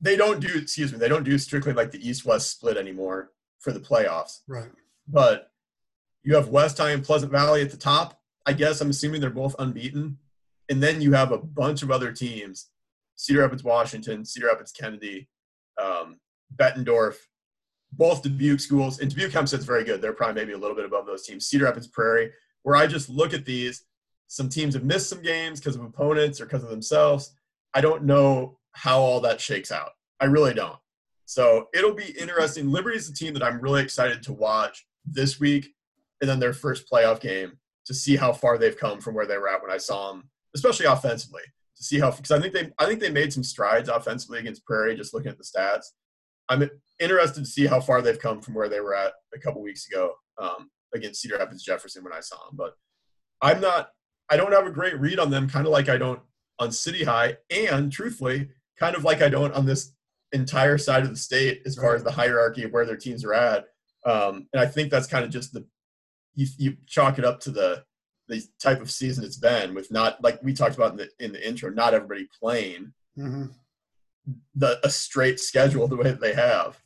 they don't do excuse me they don't do strictly like the east west split anymore for the playoffs. Right. But you have West High and Pleasant Valley at the top. I guess I'm assuming they're both unbeaten. And then you have a bunch of other teams Cedar Rapids, Washington, Cedar Rapids, Kennedy, um, Bettendorf, both Dubuque schools. And Dubuque Hempstead's very good. They're probably maybe a little bit above those teams. Cedar Rapids, Prairie, where I just look at these. Some teams have missed some games because of opponents or because of themselves. I don't know how all that shakes out. I really don't. So it'll be interesting. Liberty's a team that I'm really excited to watch this week and then their first playoff game to see how far they've come from where they were at when I saw them, especially offensively to see how because I think they I think they made some strides offensively against Prairie. Just looking at the stats, I'm interested to see how far they've come from where they were at a couple weeks ago um, against Cedar Rapids Jefferson when I saw them. But I'm not I don't have a great read on them, kind of like I don't on City High, and truthfully, kind of like I don't on this entire side of the state as far as the hierarchy of where their teams are at. Um, and I think that's kind of just the you, you chalk it up to the the type of season it's been with not like we talked about in the in the intro, not everybody playing mm-hmm. the a straight schedule the way that they have.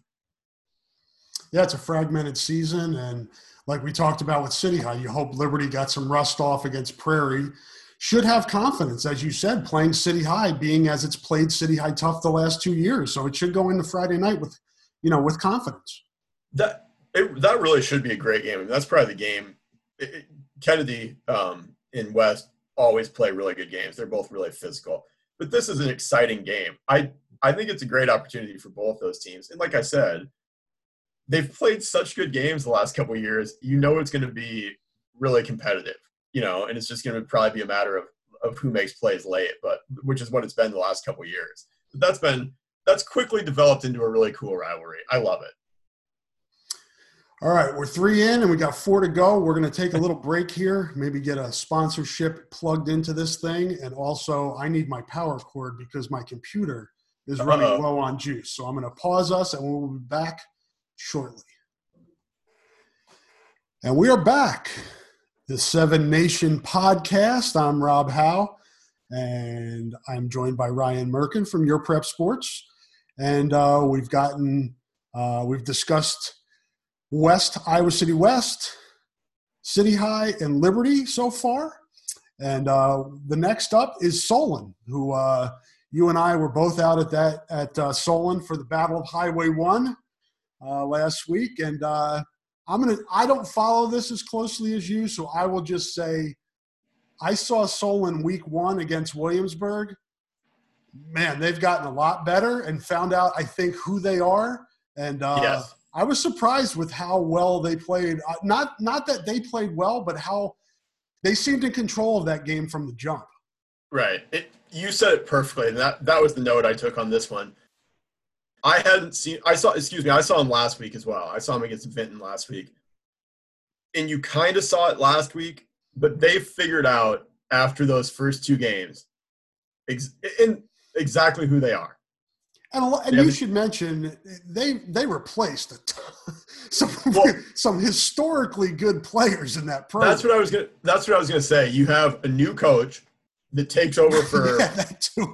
Yeah, it's a fragmented season, and like we talked about with City High, you hope Liberty got some rust off against Prairie. Should have confidence, as you said, playing City High, being as it's played City High tough the last two years. So it should go into Friday night with, you know, with confidence. That it, that really should be a great game. I mean, that's probably the game. It, it, Kennedy um, in West always play really good games. They're both really physical. But this is an exciting game. I I think it's a great opportunity for both those teams. And like I said, they've played such good games the last couple years. You know it's going to be really competitive. You know, and it's just going to probably be a matter of of who makes plays late, but which is what it's been the last couple years. But that's been that's quickly developed into a really cool rivalry. I love it. All right, we're three in and we got four to go. We're going to take a little break here, maybe get a sponsorship plugged into this thing. And also, I need my power cord because my computer is running Uh-oh. low on juice. So I'm going to pause us and we'll be back shortly. And we are back. The Seven Nation podcast. I'm Rob Howe and I'm joined by Ryan Merkin from Your Prep Sports. And uh, we've gotten, uh, we've discussed West, Iowa City West, City High, and Liberty so far. And uh, the next up is Solon, who uh, you and I were both out at that at uh, Solon for the Battle of Highway One uh, last week. And uh, I'm gonna I don't follow this as closely as you, so I will just say I saw Solon week one against Williamsburg. Man, they've gotten a lot better and found out I think who they are. And uh, yes I was surprised with how well they played. Uh, not not that they played well, but how they seemed in control of that game from the jump. Right. It, you said it perfectly, that that was the note I took on this one. I hadn't seen. I saw. Excuse me. I saw him last week as well. I saw him against Vinton last week, and you kind of saw it last week, but they figured out after those first two games, ex- in exactly who they are. And, and you should mention they they replaced a some well, some historically good players in that program. That's what I was gonna. That's what I was gonna say. You have a new coach that takes over for yeah,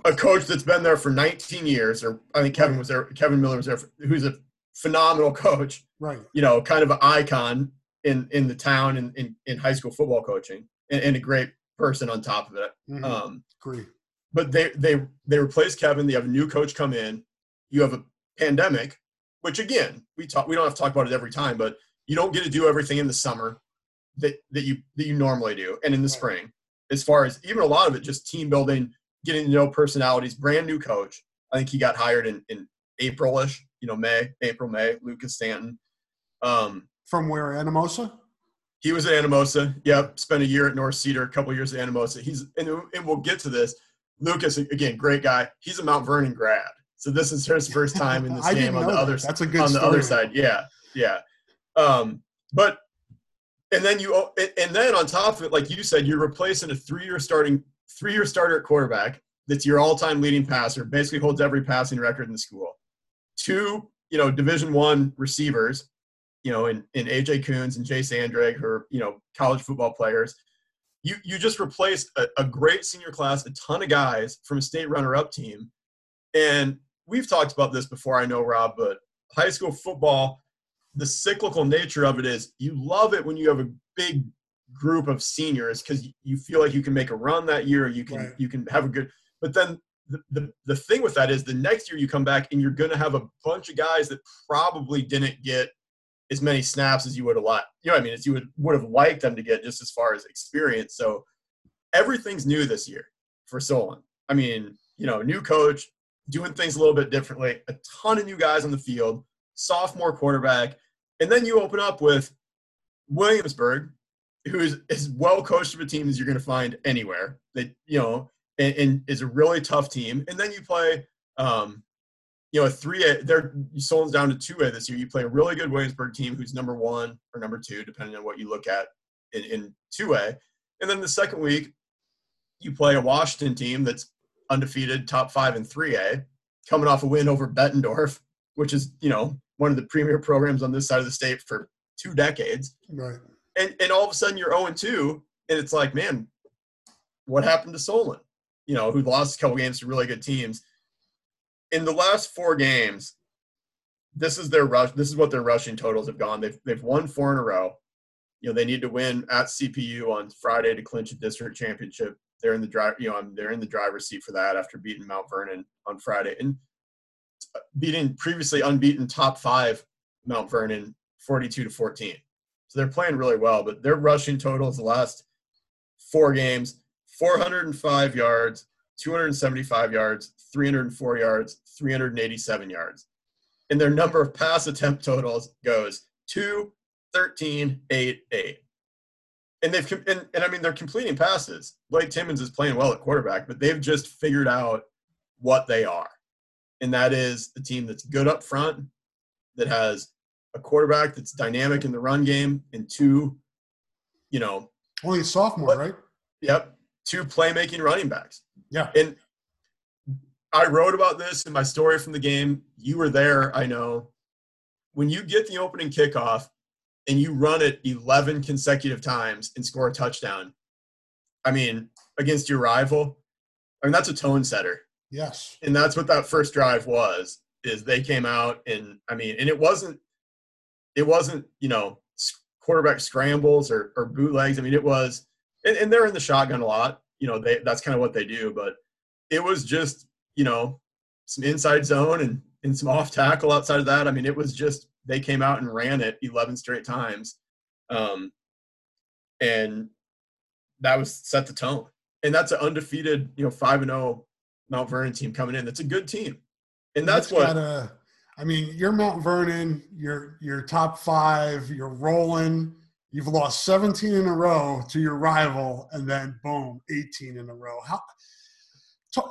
a coach that's been there for 19 years, or I think Kevin was there. Kevin Miller was there, for, who's a phenomenal coach. Right. You know, kind of an icon in in the town in in, in high school football coaching, and, and, a great person on top of it. Mm-hmm. Um, Agree. But they they they replace Kevin. They have a new coach come in you have a pandemic, which again, we talk we don't have to talk about it every time, but you don't get to do everything in the summer that, that you that you normally do and in the spring. As far as even a lot of it just team building, getting to know personalities, brand new coach. I think he got hired in, in April-ish, you know, May, April, May, Lucas Stanton. Um, From where, Anamosa? He was at Anamosa. Yep. Spent a year at North Cedar, a couple years at Anamosa. He's and, and we'll get to this. Lucas, again, great guy. He's a Mount Vernon grad. So this is her first time in this game on the other side. That's a good on the other side. Yeah, yeah. Um, but and then you and then on top of it, like you said, you're replacing a three-year starting three-year starter at quarterback that's your all-time leading passer, basically holds every passing record in the school. Two, you know, Division One receivers, you know, in, in AJ Coons and Jay Sandrag, who are you know college football players. You you just replaced a, a great senior class, a ton of guys from a state runner-up team, and we've talked about this before, I know, Rob, but high school football, the cyclical nature of it is you love it when you have a big group of seniors because you feel like you can make a run that year, you can right. you can have a good. But then the, the the thing with that is the next year you come back and you're going to have a bunch of guys that probably didn't get as many snaps as you would have liked. You know what I mean? As you would would have liked them to get just as far as experience. So everything's new this year for Solon. I mean, you know, new coach, doing things a little bit differently, a ton of new guys on the field, sophomore quarterback, and then you open up with Williamsburg, who is as well coached of a team as you're going to find anywhere. That you know, and, and is a really tough team. And then you play, um, you know, a three A. They're Solon's down to two A this year. You play a really good Williamsburg team who's number one or number two, depending on what you look at in, in two A. And then the second week, you play a Washington team that's undefeated, top five in three A, coming off a win over Bettendorf, which is you know one of the premier programs on this side of the state for two decades. Right. And and all of a sudden you're 0 2, and it's like, man, what happened to Solon? You know, who lost a couple games to really good teams. In the last four games, this is their rush. This is what their rushing totals have gone. They've they've won four in a row. You know, they need to win at CPU on Friday to clinch a district championship. They're in the drive. You know, they're in the driver's seat for that after beating Mount Vernon on Friday and uh, beating previously unbeaten top five Mount Vernon 42 to 14. So they're playing really well, but their rushing totals the last four games 405 yards, 275 yards, 304 yards, 387 yards. And their number of pass attempt totals goes 2, 13, 8, 8. And they've and, and I mean they're completing passes. Blake Timmons is playing well at quarterback, but they've just figured out what they are. And that is a team that's good up front, that has a quarterback that's dynamic in the run game, and two, you know, only a sophomore, but, right? Yep, two playmaking running backs. Yeah, and I wrote about this in my story from the game. You were there, I know. When you get the opening kickoff and you run it 11 consecutive times and score a touchdown, I mean, against your rival, I mean, that's a tone setter. Yes. And that's what that first drive was, is they came out and, I mean, and it wasn't, it wasn't, you know, quarterback scrambles or, or bootlegs. I mean, it was, and, and they're in the shotgun a lot. You know, they that's kind of what they do. But it was just, you know, some inside zone and, and some off tackle outside of that. I mean, it was just they came out and ran it 11 straight times. Um, and that was set the tone. And that's an undefeated, you know, 5 and 0 Mount Vernon team coming in. That's a good team. And that's, that's what gotta, I mean, you're Mount Vernon, you're you're top 5, you're rolling You've lost 17 in a row to your rival, and then boom, 18 in a row. How?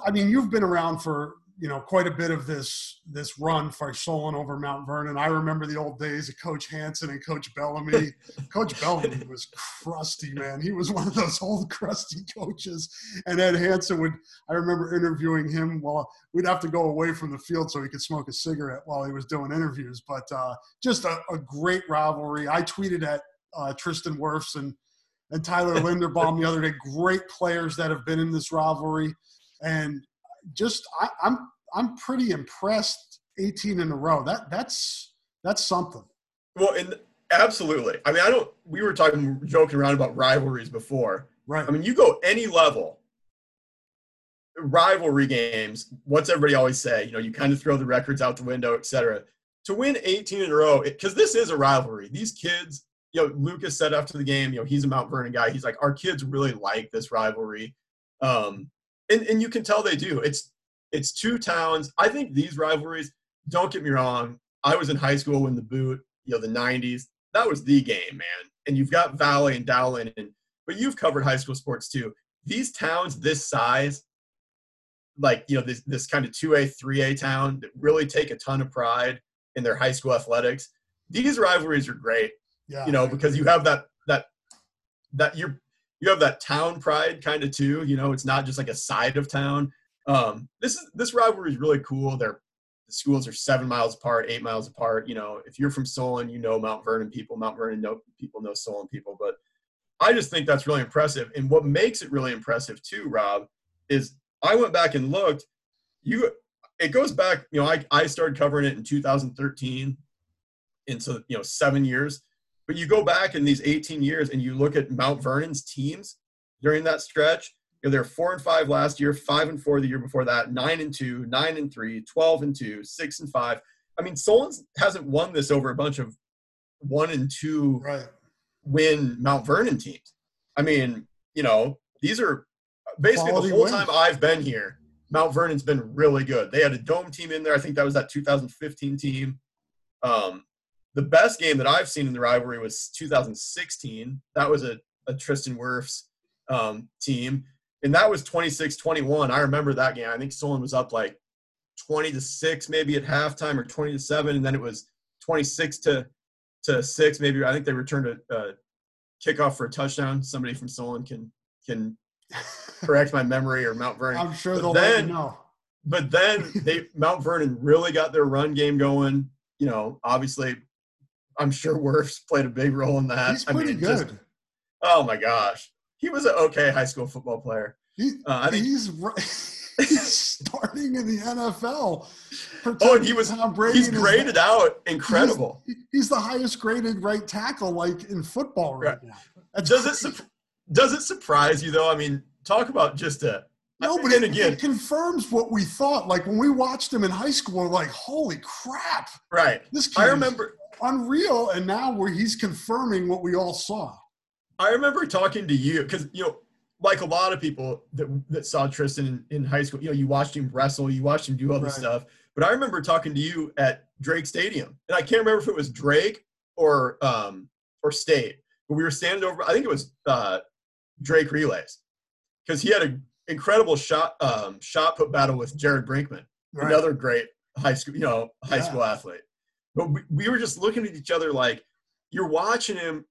I mean, you've been around for you know quite a bit of this this run for Solon over Mount Vernon. I remember the old days of Coach Hanson and Coach Bellamy. Coach Bellamy was crusty, man. He was one of those old crusty coaches. And Ed Hanson would. I remember interviewing him while we'd have to go away from the field so he could smoke a cigarette while he was doing interviews. But uh, just a, a great rivalry. I tweeted at uh, Tristan Wirfs and and Tyler Linderbaum the other day. Great players that have been in this rivalry, and just I, I'm I'm pretty impressed. 18 in a row. That that's that's something. Well, and absolutely. I mean, I don't. We were talking, joking around about rivalries before. Right. I mean, you go any level. Rivalry games. What's everybody always say? You know, you kind of throw the records out the window, et cetera. To win 18 in a row, because this is a rivalry. These kids you know, Lucas said after the game, you know, he's a Mount Vernon guy. He's like, our kids really like this rivalry. Um, and, and you can tell they do. It's it's two towns. I think these rivalries, don't get me wrong. I was in high school when the boot, you know, the 90s, that was the game, man. And you've got Valley and Dowling, and but you've covered high school sports too. These towns this size, like you know, this this kind of 2A, 3A town that really take a ton of pride in their high school athletics. These rivalries are great. Yeah. You know, because you have that that that you're you have that town pride kind of too. You know, it's not just like a side of town. Um, this is this rivalry is really cool. They're the schools are seven miles apart, eight miles apart. You know, if you're from Solon, you know Mount Vernon people. Mount Vernon know people know Solon people. But I just think that's really impressive. And what makes it really impressive too, Rob, is I went back and looked. You, it goes back. You know, I I started covering it in 2013, and so you know seven years. But you go back in these 18 years and you look at Mount Vernon's teams during that stretch. You know, they're four and five last year, five and four the year before that, nine and two, nine and three, 12 and two, six and five. I mean, Solon hasn't won this over a bunch of one and two right. win Mount Vernon teams. I mean, you know, these are basically Quality the whole wins. time I've been here. Mount Vernon's been really good. They had a dome team in there. I think that was that 2015 team. Um, the best game that I've seen in the rivalry was 2016. That was a, a Tristan Wirfs um, team. and that was 26-21. I remember that game. I think Solon was up like 20 to 6 maybe at halftime or 20 to 7 and then it was 26 to to 6 maybe I think they returned a, a kickoff for a touchdown. Somebody from Solon can can correct my memory or Mount Vernon. I'm sure they'll then, let you know. But then they Mount Vernon really got their run game going. You know, obviously I'm sure Wirfs played a big role in that. He's pretty I mean, good. Just, oh my gosh, he was an okay high school football player. He, uh, I think he's he's starting in the NFL. Oh, and he was he's graded out incredible. He's, he's, the highest graded right tackle like in football right, right. now. That's does it su- does it surprise you though? I mean, talk about just a no, but it, again, it confirms what we thought. Like when we watched him in high school, we're like, "Holy crap!" Right. This I remember unreal, and now where he's confirming what we all saw. I remember talking to you because you know, like a lot of people that that saw Tristan in, in, high school, you know, you watched him wrestle, you watched him do other right. stuff. But I remember talking to you at Drake Stadium, and I can't remember if it was Drake or um or State, but we were standing over. I think it was uh, Drake relays because he had an incredible shot um, shot put battle with Jared Brinkman, right. another great high school you know high yeah. school athlete. But we, we were just looking at each other like you're watching him,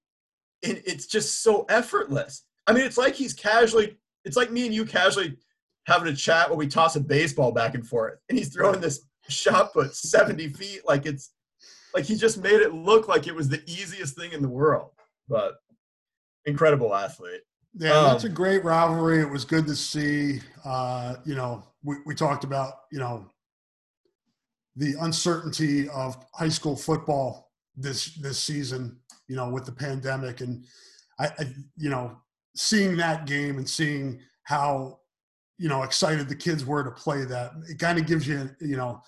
and it's just so effortless. I mean, it's like he's casually. It's like me and you casually having a chat where we toss a baseball back and forth, and he's throwing this shot put 70 feet like it's like he just made it look like it was the easiest thing in the world. But incredible athlete. Yeah, um, that's a great rivalry. It was good to see. Uh, you know, we, we talked about you know the uncertainty of high school football this this season, you know, with the pandemic, and I, I you know, seeing that game and seeing how you know excited the kids were to play that, it kind of gives you you know.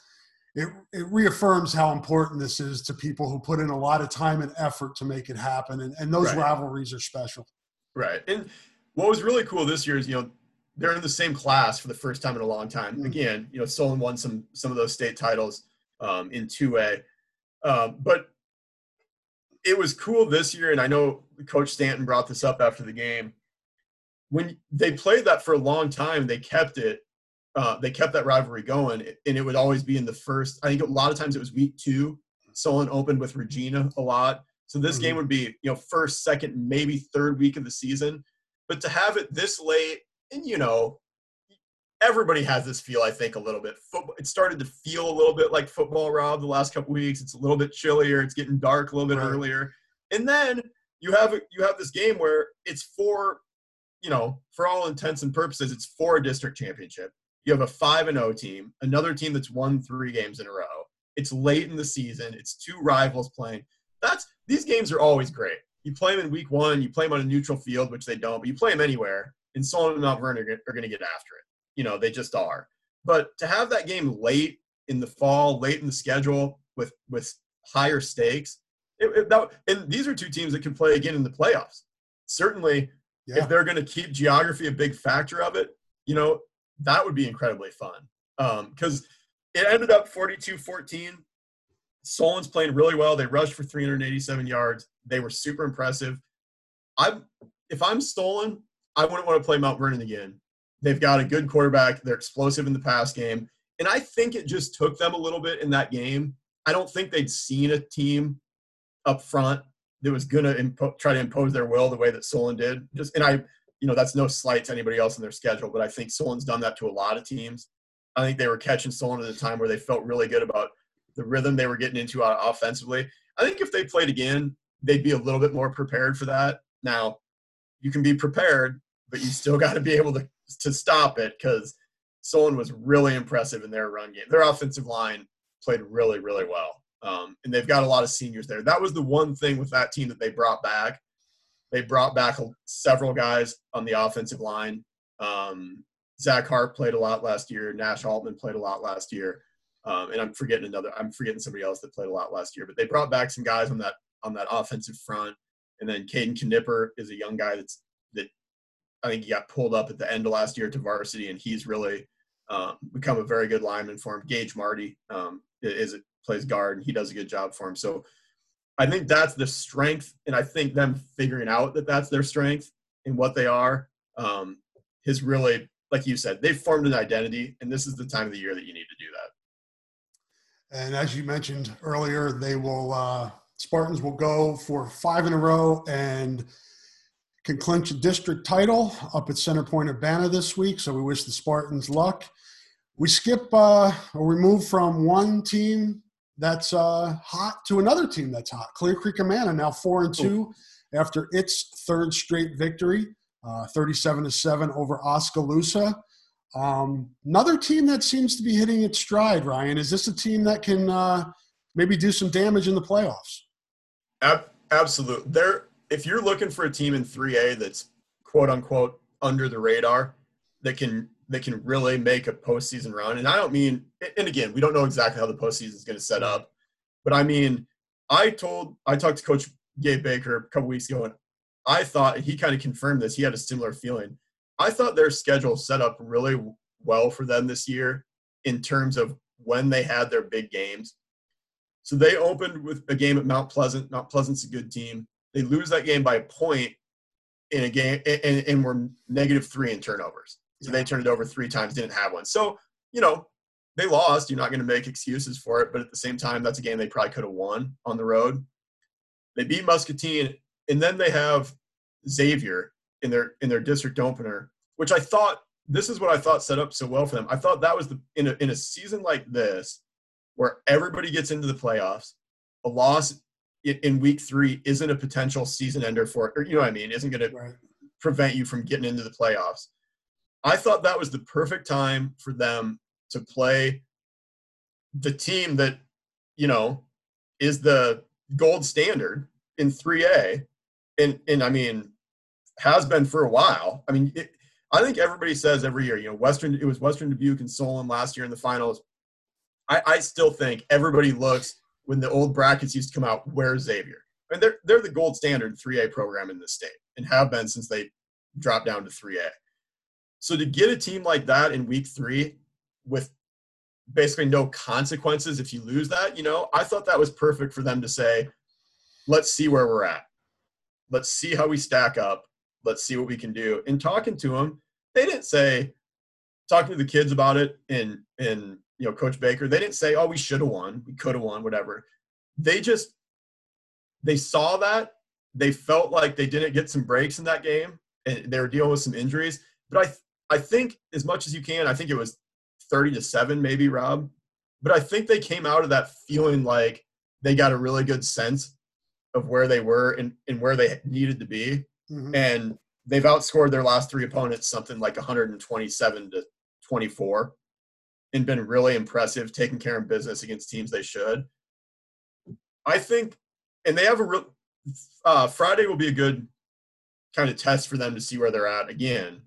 It, it reaffirms how important this is to people who put in a lot of time and effort to make it happen. And, and those right. rivalries are special. Right. And what was really cool this year is, you know, they're in the same class for the first time in a long time. Mm-hmm. Again, you know, Solon won some some of those state titles um, in 2A, um, but it was cool this year. And I know Coach Stanton brought this up after the game. When they played that for a long time, they kept it. Uh, they kept that rivalry going, and it would always be in the first. I think a lot of times it was week two. Solon opened with Regina a lot, so this mm-hmm. game would be you know first, second, maybe third week of the season. But to have it this late, and you know, everybody has this feel. I think a little bit. Football. It started to feel a little bit like football, Rob. The last couple weeks, it's a little bit chillier. It's getting dark a little bit right. earlier, and then you have you have this game where it's for, you know, for all intents and purposes, it's for a district championship. You have a five and zero oh team, another team that's won three games in a row. It's late in the season. It's two rivals playing. That's these games are always great you play them in week one, you play them on a neutral field, which they don't, but you play them anywhere. And Solon and Mount Vernon are, going to get after it. You know, they just are. But to have that game late in the fall, late in the schedule with with higher stakes, it, it, that, and these are two teams that can play again in the playoffs. Certainly, yeah. if they're going to keep geography a big factor of it, you know, that would be incredibly fun. Because um, it ended up 42 14. Solon's playing really well. They rushed for 387 yards. They were super impressive. I'm if I'm Solon, I wouldn't want to play Mount Vernon again. They've got a good quarterback. They're explosive in the pass game, and I think it just took them a little bit in that game. I don't think they'd seen a team up front that was going to impo- try to impose their will the way that Solon did. Just and I, you know, that's no slight to anybody else in their schedule, but I think Solon's done that to a lot of teams. I think they were catching Solon at a time where they felt really good about the rhythm they were getting into uh, offensively. I think if they played again, they'd be a little bit more prepared for that. Now, you can be prepared, but you still got to be able to to stop it because Solon was really impressive in their run game. Their offensive line played really, really well, um, and they've got a lot of seniors there. That was the one thing with that team that they brought back. They brought back several guys on the offensive line. Um, Zach Hart played a lot last year. Nash Altman played a lot last year. Um, and I'm forgetting another. I'm forgetting somebody else that played a lot last year. But they brought back some guys on that on that offensive front, and then Caden Knipper is a young guy that's that I think he got pulled up at the end of last year to varsity, and he's really um, become a very good lineman for him. Gage Marty um, is plays guard, and he does a good job for him. So I think that's the strength, and I think them figuring out that that's their strength and what they are. Um, has really, like you said, they've formed an identity, and this is the time of the year that you need to do that. And as you mentioned earlier, they will uh, Spartans will go for five in a row and can clinch a district title up at Center Point Urbana this week. So we wish the Spartans luck. We skip uh, or we move from one team that's uh, hot to another team that's hot. Clear Creek Amana now four and two after its third straight victory, uh, 37 to seven over Oskaloosa. Um, another team that seems to be hitting its stride. Ryan, is this a team that can uh, maybe do some damage in the playoffs? Ab- absolutely. There, if you're looking for a team in 3A that's quote unquote under the radar, that can that can really make a postseason run. And I don't mean, and again, we don't know exactly how the postseason is going to set up, but I mean, I told, I talked to Coach Gabe Baker a couple weeks ago, and I thought he kind of confirmed this. He had a similar feeling. I thought their schedule set up really well for them this year in terms of when they had their big games. So they opened with a game at Mount Pleasant. Mount Pleasant's a good team. They lose that game by a point in a game, and, and were negative three in turnovers. So they turned it over three times, didn't have one. So, you know, they lost. You're not going to make excuses for it. But at the same time, that's a game they probably could have won on the road. They beat Muscatine, and then they have Xavier in their in their district opener, which I thought this is what I thought set up so well for them. I thought that was the in a in a season like this, where everybody gets into the playoffs, a loss in, week three isn't a potential season ender for or you know what I mean, isn't going right. to prevent you from getting into the playoffs. I thought that was the perfect time for them to play the team that, you know, is the gold standard in 3A. And, and I mean, has been for a while. I mean, it, I think everybody says every year, you know, Western, it was Western Dubuque and Solon last year in the finals. I, I still think everybody looks when the old brackets used to come out, where's Xavier? I mean, they're, they're the gold standard 3A program in this state and have been since they dropped down to 3A. So to get a team like that in week three with basically no consequences if you lose that, you know, I thought that was perfect for them to say, let's see where we're at. Let's see how we stack up. Let's see what we can do. In talking to them, they didn't say, talking to the kids about it and and you know, Coach Baker, they didn't say, oh, we should have won, we could have won, whatever. They just they saw that. They felt like they didn't get some breaks in that game and they were dealing with some injuries. But I I think as much as you can, I think it was 30 to 7, maybe, Rob. But I think they came out of that feeling like they got a really good sense of where they were and, and where they needed to be. Mm-hmm. And they've outscored their last three opponents something like 127 to 24 and been really impressive, taking care of business against teams they should. I think, and they have a real, uh, Friday will be a good kind of test for them to see where they're at again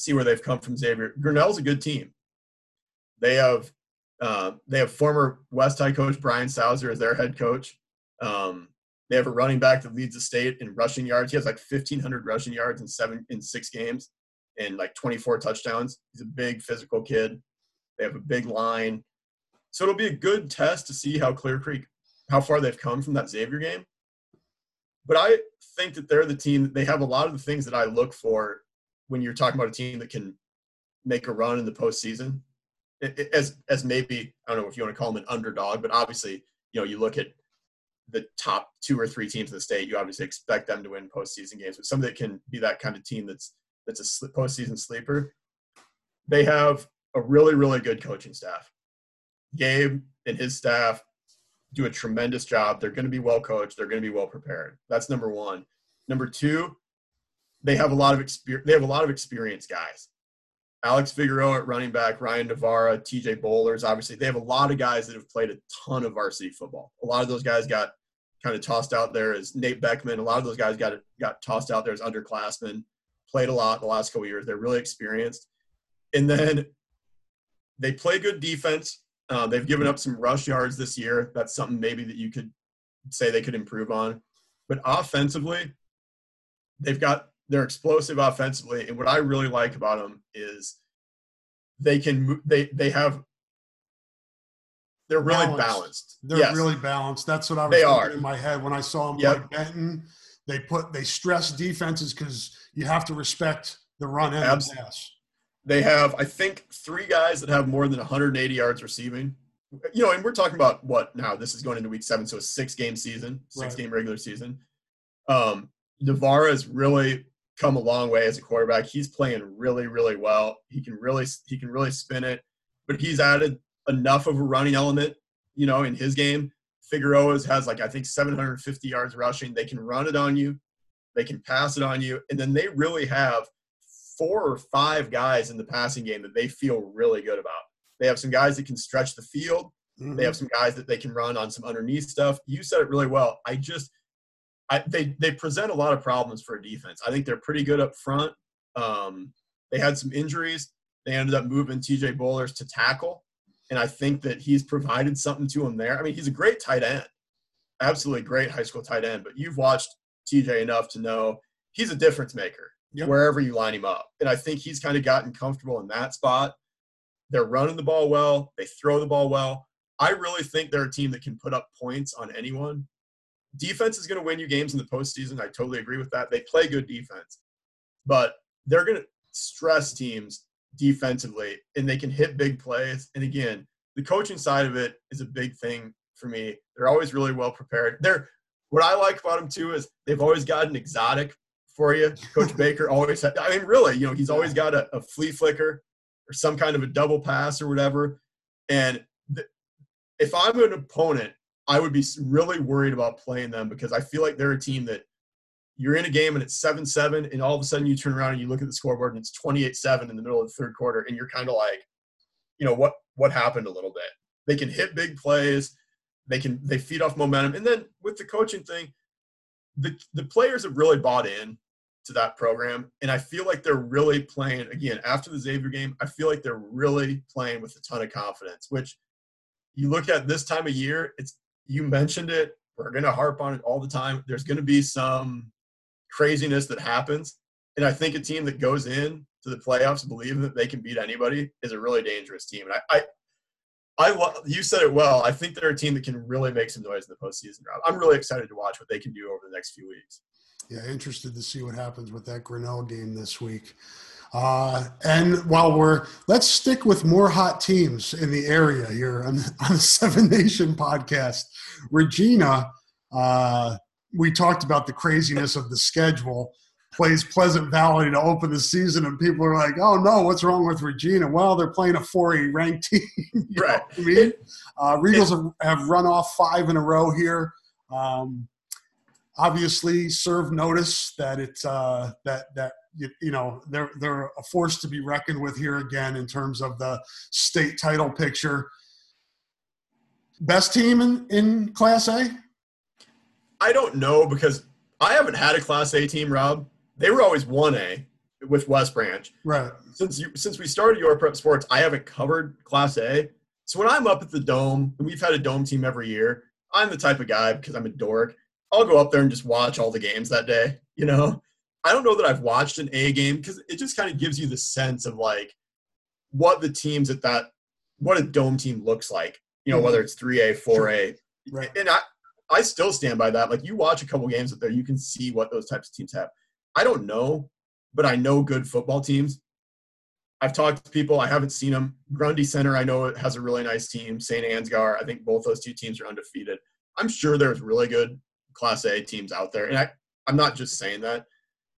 see where they've come from. Xavier Grinnell's a good team. They have uh, they have former West High coach Brian Sauser as their head coach. Um, they have a running back that leads the state in rushing yards. He has like 1,500 rushing yards in seven in six games and like 24 touchdowns. He's a big physical kid. They have a big line, so it'll be a good test to see how Clear Creek, how far they've come from that Xavier game. But I think that they're the team. They have a lot of the things that I look for when you're talking about a team that can make a run in the postseason, as as maybe I don't know if you want to call them an underdog, but obviously you know you look at the top two or three teams in the state, you obviously expect them to win postseason games. But some that can be that kind of team that's that's a postseason sleeper. They have a really really good coaching staff. Gabe and his staff do a tremendous job. They're going to be well coached. They're going to be well prepared. That's number one. Number two, they have a lot of experience. They have a lot of experienced guys. Alex Figueroa at running back, Ryan Navarra, TJ Bowlers. Obviously, they have a lot of guys that have played a ton of varsity football. A lot of those guys got kind of tossed out there as Nate Beckman. A lot of those guys got got tossed out there as underclassmen. Played a lot the last couple years. They're really experienced, and then they play good defense. Uh, they've given up some rush yards this year. That's something maybe that you could say they could improve on. But offensively, they've got they're explosive offensively, and what I really like about them is they can they they have they're really balanced. balanced. They're yes. really balanced. That's what I was they thinking are. in my head when I saw them yep. like Benton. They put they stress defenses because you have to respect the run and Abs- the pass. They have, I think, three guys that have more than 180 yards receiving. You know, and we're talking about what now? This is going into week seven, so a six game season, six right. game regular season. Um, Navara has really come a long way as a quarterback. He's playing really, really well. He can really he can really spin it, but he's added enough of a running element, you know, in his game. Figueroa's has like I think 750 yards rushing. They can run it on you, they can pass it on you, and then they really have four or five guys in the passing game that they feel really good about. They have some guys that can stretch the field. Mm-hmm. They have some guys that they can run on some underneath stuff. You said it really well. I just I, they they present a lot of problems for a defense. I think they're pretty good up front. Um, they had some injuries. They ended up moving T.J. Bowlers to tackle, and I think that he's provided something to him there. I mean, he's a great tight end, absolutely great high school tight end. But you've watched T.J. enough to know he's a difference maker yep. wherever you line him up, and I think he's kind of gotten comfortable in that spot. They're running the ball well. They throw the ball well. I really think they're a team that can put up points on anyone defense is going to win you games in the postseason. I totally agree with that. They play good defense, but they're going to stress teams defensively and they can hit big plays. And again, the coaching side of it is a big thing for me. They're always really well prepared. They're what I like about them too is they've always got an exotic for you. Coach Baker always had, I mean, really, you know, he's always got a, a flea flicker or some kind of a double pass or whatever. And th- if I'm an opponent I would be really worried about playing them because I feel like they're a team that you're in a game and it's 7 7, and all of a sudden you turn around and you look at the scoreboard and it's 28 7 in the middle of the third quarter, and you're kind of like, you know, what, what happened a little bit? They can hit big plays, they can they feed off momentum. And then with the coaching thing, the, the players have really bought in to that program. And I feel like they're really playing again after the Xavier game. I feel like they're really playing with a ton of confidence, which you look at this time of year, it's you mentioned it. We're going to harp on it all the time. There's going to be some craziness that happens. And I think a team that goes in to the playoffs believing that they can beat anybody is a really dangerous team. And I, I, I you said it well. I think they're a team that can really make some noise in the postseason. I'm really excited to watch what they can do over the next few weeks. Yeah, interested to see what happens with that Grinnell game this week. Uh, and while we're, let's stick with more hot teams in the area here on, on the Seven Nation podcast. Regina, uh, we talked about the craziness of the schedule. Plays Pleasant Valley to open the season, and people are like, "Oh no, what's wrong with Regina?" Well, they're playing a 4A ranked team. right. I mean, uh, Regals have, have, run off five in a row here. Um, obviously, serve notice that it's uh, that that you, know they're they're a force to be reckoned with here again in terms of the state title picture. Best team in, in Class A? I don't know because I haven't had a Class A team, Rob. They were always one A with West Branch. Right. Since you since we started your prep sports, I haven't covered Class A. So when I'm up at the dome, and we've had a dome team every year, I'm the type of guy because I'm a dork. I'll go up there and just watch all the games that day. You know, I don't know that I've watched an A game because it just kind of gives you the sense of like what the teams at that what a dome team looks like. You know, mm-hmm. whether it's three A, four A, right. and I I still stand by that. Like you watch a couple games up there, you can see what those types of teams have. I don't know, but I know good football teams. I've talked to people. I haven't seen them. Grundy Center, I know it has a really nice team. St. Ansgar, I think both those two teams are undefeated. I'm sure there's really good Class A teams out there, and I, I'm not just saying that.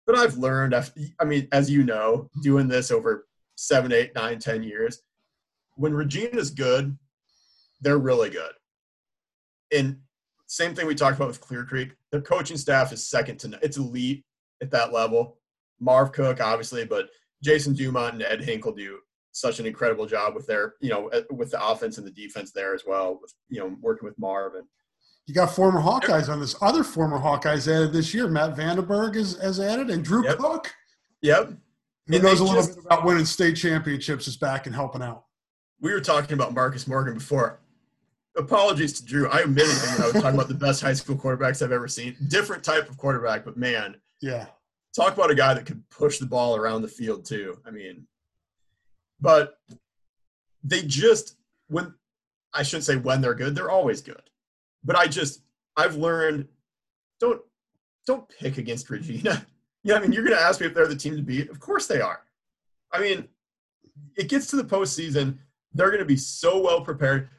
But I've learned, I mean, as you know, doing this over seven, eight, nine, ten years, when Regina's good, they're really good. And same thing we talked about with Clear Creek. Their coaching staff is second to none. It's elite at that level. Marv Cook, obviously, but Jason Dumont and Ed Hinkle do such an incredible job with their, you know, with the offense and the defense there as well. With you know, working with Marv and you got former Hawkeyes on this. Other former Hawkeyes added this year. Matt Vandenberg is, has added, and Drew yep. Cook. Yep. Who and knows a little just, bit about winning state championships is back and helping out. We were talking about Marcus Morgan before. Apologies to Drew. I admitted I was talking about the best high school quarterbacks I've ever seen. Different type of quarterback, but man. Yeah. Talk about a guy that could push the ball around the field too. I mean, but they just when I shouldn't say when they're good, they're always good but I just I've learned don't don't pick against Regina. Yeah, I mean, you're going to ask me if they're the team to beat. Of course they are. I mean, it gets to the postseason. They're going to be so well prepared.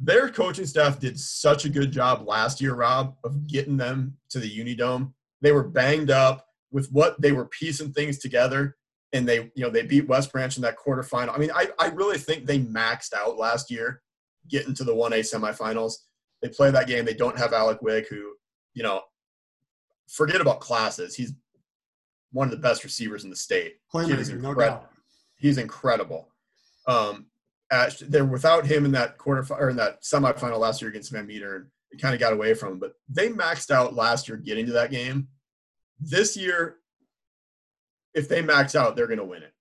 Their coaching staff did such a good job last year, Rob, of getting them to the Unidome. They were banged up with what they were piecing things together, and they, you know, they beat West Branch in that quarterfinal. I mean, I, I really think they maxed out last year, getting to the 1A semifinals. They play that game. They don't have Alec Wick, who, you know, forget about classes. He's one of the best receivers in the state. Playmaker, no doubt. He's incredible. Um, at, they're without him in that quarter or in that semifinal last year against Van Meter. It kind of got away from him, but they maxed out last year getting to that game. This year, if they max out, they're going to win it.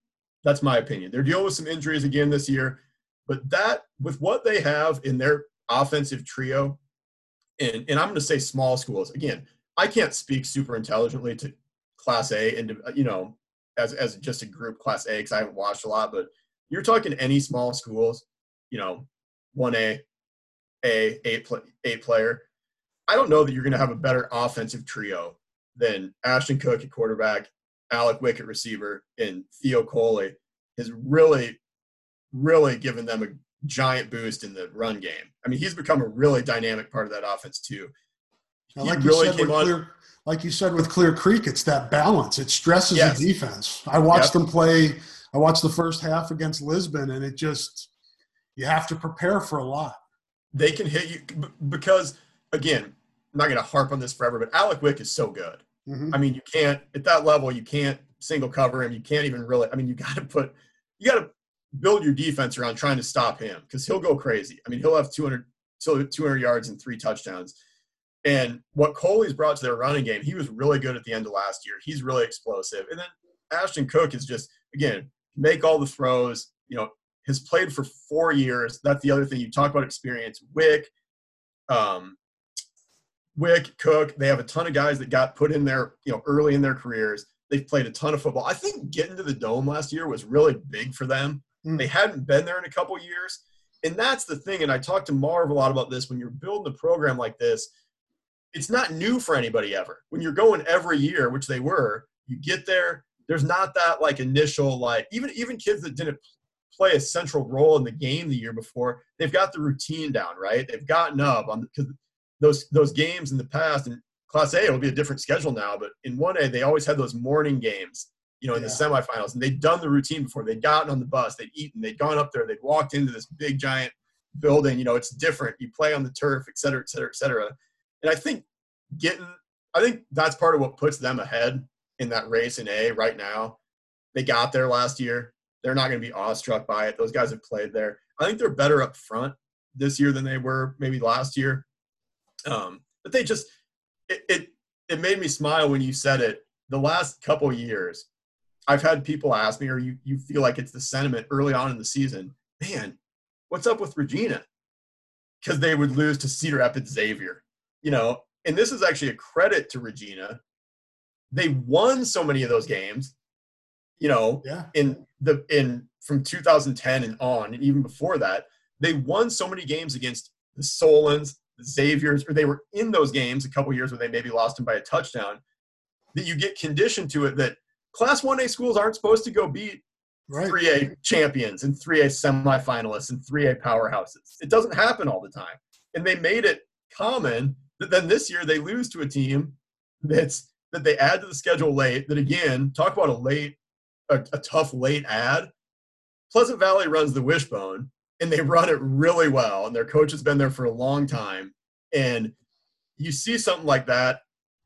That's my opinion. They're dealing with some injuries again this year, but that with what they have in their offensive trio, and and I'm going to say small schools again. I can't speak super intelligently to Class A and you know as as just a group Class A because I haven't watched a lot, but you're talking any small schools, you know, one A, A, eight, play, player. I don't know that you're going to have a better offensive trio than Ashton Cook at quarterback, Alec Wick at receiver, and Theo Coley has really, really given them a giant boost in the run game. I mean, he's become a really dynamic part of that offense too. He like really came on. Clear, like you said with Clear Creek, it's that balance. It stresses yes. the defense. I watched yep. them play I watched the first half against Lisbon, and it just you have to prepare for a lot. They can hit you because again, I'm not going to harp on this forever, but Alec Wick is so good. Mm-hmm. I mean, you can't at that level, you can't single cover him. You can't even really. I mean, you got to put, you got to build your defense around trying to stop him because he'll go crazy. I mean, he'll have 200, 200 yards and three touchdowns. And what Coley's brought to their running game, he was really good at the end of last year. He's really explosive. And then Ashton Cook is just, again, make all the throws. You know, has played for four years. That's the other thing you talk about experience. Wick, um, Wick, Cook. They have a ton of guys that got put in there. You know, early in their careers. They've played a ton of football. I think getting to the dome last year was really big for them. Mm. They hadn't been there in a couple years, and that's the thing. And I talked to Marv a lot about this. When you're building a program like this, it's not new for anybody ever. When you're going every year, which they were, you get there, there's not that like initial like even even kids that didn't play a central role in the game the year before they've got the routine down right they've gotten up on because those those games in the past and class a it'll be a different schedule now but in 1a they always had those morning games you know in yeah. the semifinals and they'd done the routine before they'd gotten on the bus they'd eaten they'd gone up there they'd walked into this big giant building you know it's different you play on the turf et cetera et cetera et cetera and i think getting i think that's part of what puts them ahead in that race in A right now. They got there last year. They're not going to be awestruck by it. Those guys have played there. I think they're better up front this year than they were maybe last year. Um, but they just it, it it made me smile when you said it. The last couple years, I've had people ask me, or you you feel like it's the sentiment early on in the season, man, what's up with Regina? Because they would lose to Cedar Rapids Xavier, you know. And this is actually a credit to Regina they won so many of those games, you know, yeah. in the in from 2010 and on, and even before that, they won so many games against the Solons, the Xaviers, or they were in those games a couple years where they maybe lost them by a touchdown. That you get conditioned to it that Class 1A schools aren't supposed to go beat right. 3A champions and 3A semifinalists and 3A powerhouses. It doesn't happen all the time. And they made it common that then this year they lose to a team that's that they add to the schedule late. That again, talk about a late, a, a tough late ad. Pleasant Valley runs the wishbone, and they run it really well. And their coach has been there for a long time. And you see something like that,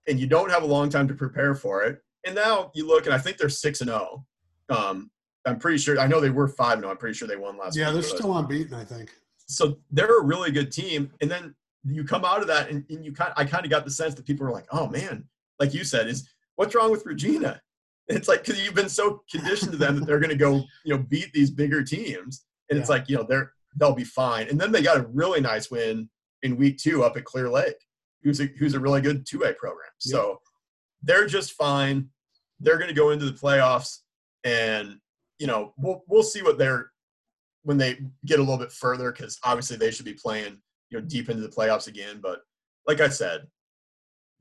and you don't have a long time to prepare for it. And now you look, and I think they're six and zero. Oh. Um, I'm pretty sure. I know they were five and zero. Oh. I'm pretty sure they won last. Yeah, they're still unbeaten. I think. So they're a really good team. And then you come out of that, and, and you kind. I kind of got the sense that people were like, "Oh man, like you said, is what's wrong with Regina? It's like because you've been so conditioned to them that they're going to go, you know, beat these bigger teams, and yeah. it's like you know they're they'll be fine. And then they got a really nice win in week two up at Clear Lake, who's a, who's a really good two A program. Yeah. So they're just fine. They're going to go into the playoffs, and you know we'll we'll see what they're when they get a little bit further because obviously they should be playing you know deep into the playoffs again. But like I said,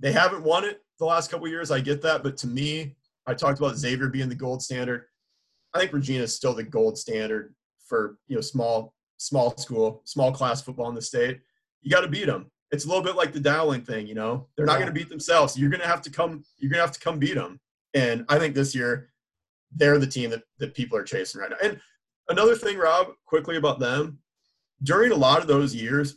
they haven't won it the last couple years. I get that, but to me, I talked about Xavier being the gold standard. I think Regina is still the gold standard for you know small small school, small class football in the state. You got to beat them. It's a little bit like the Dowling thing, you know. They're not going to beat themselves. You're going to have to come. You're going to have to come beat them. And I think this year, they're the team that that people are chasing right now. And another thing, Rob, quickly about them, during a lot of those years,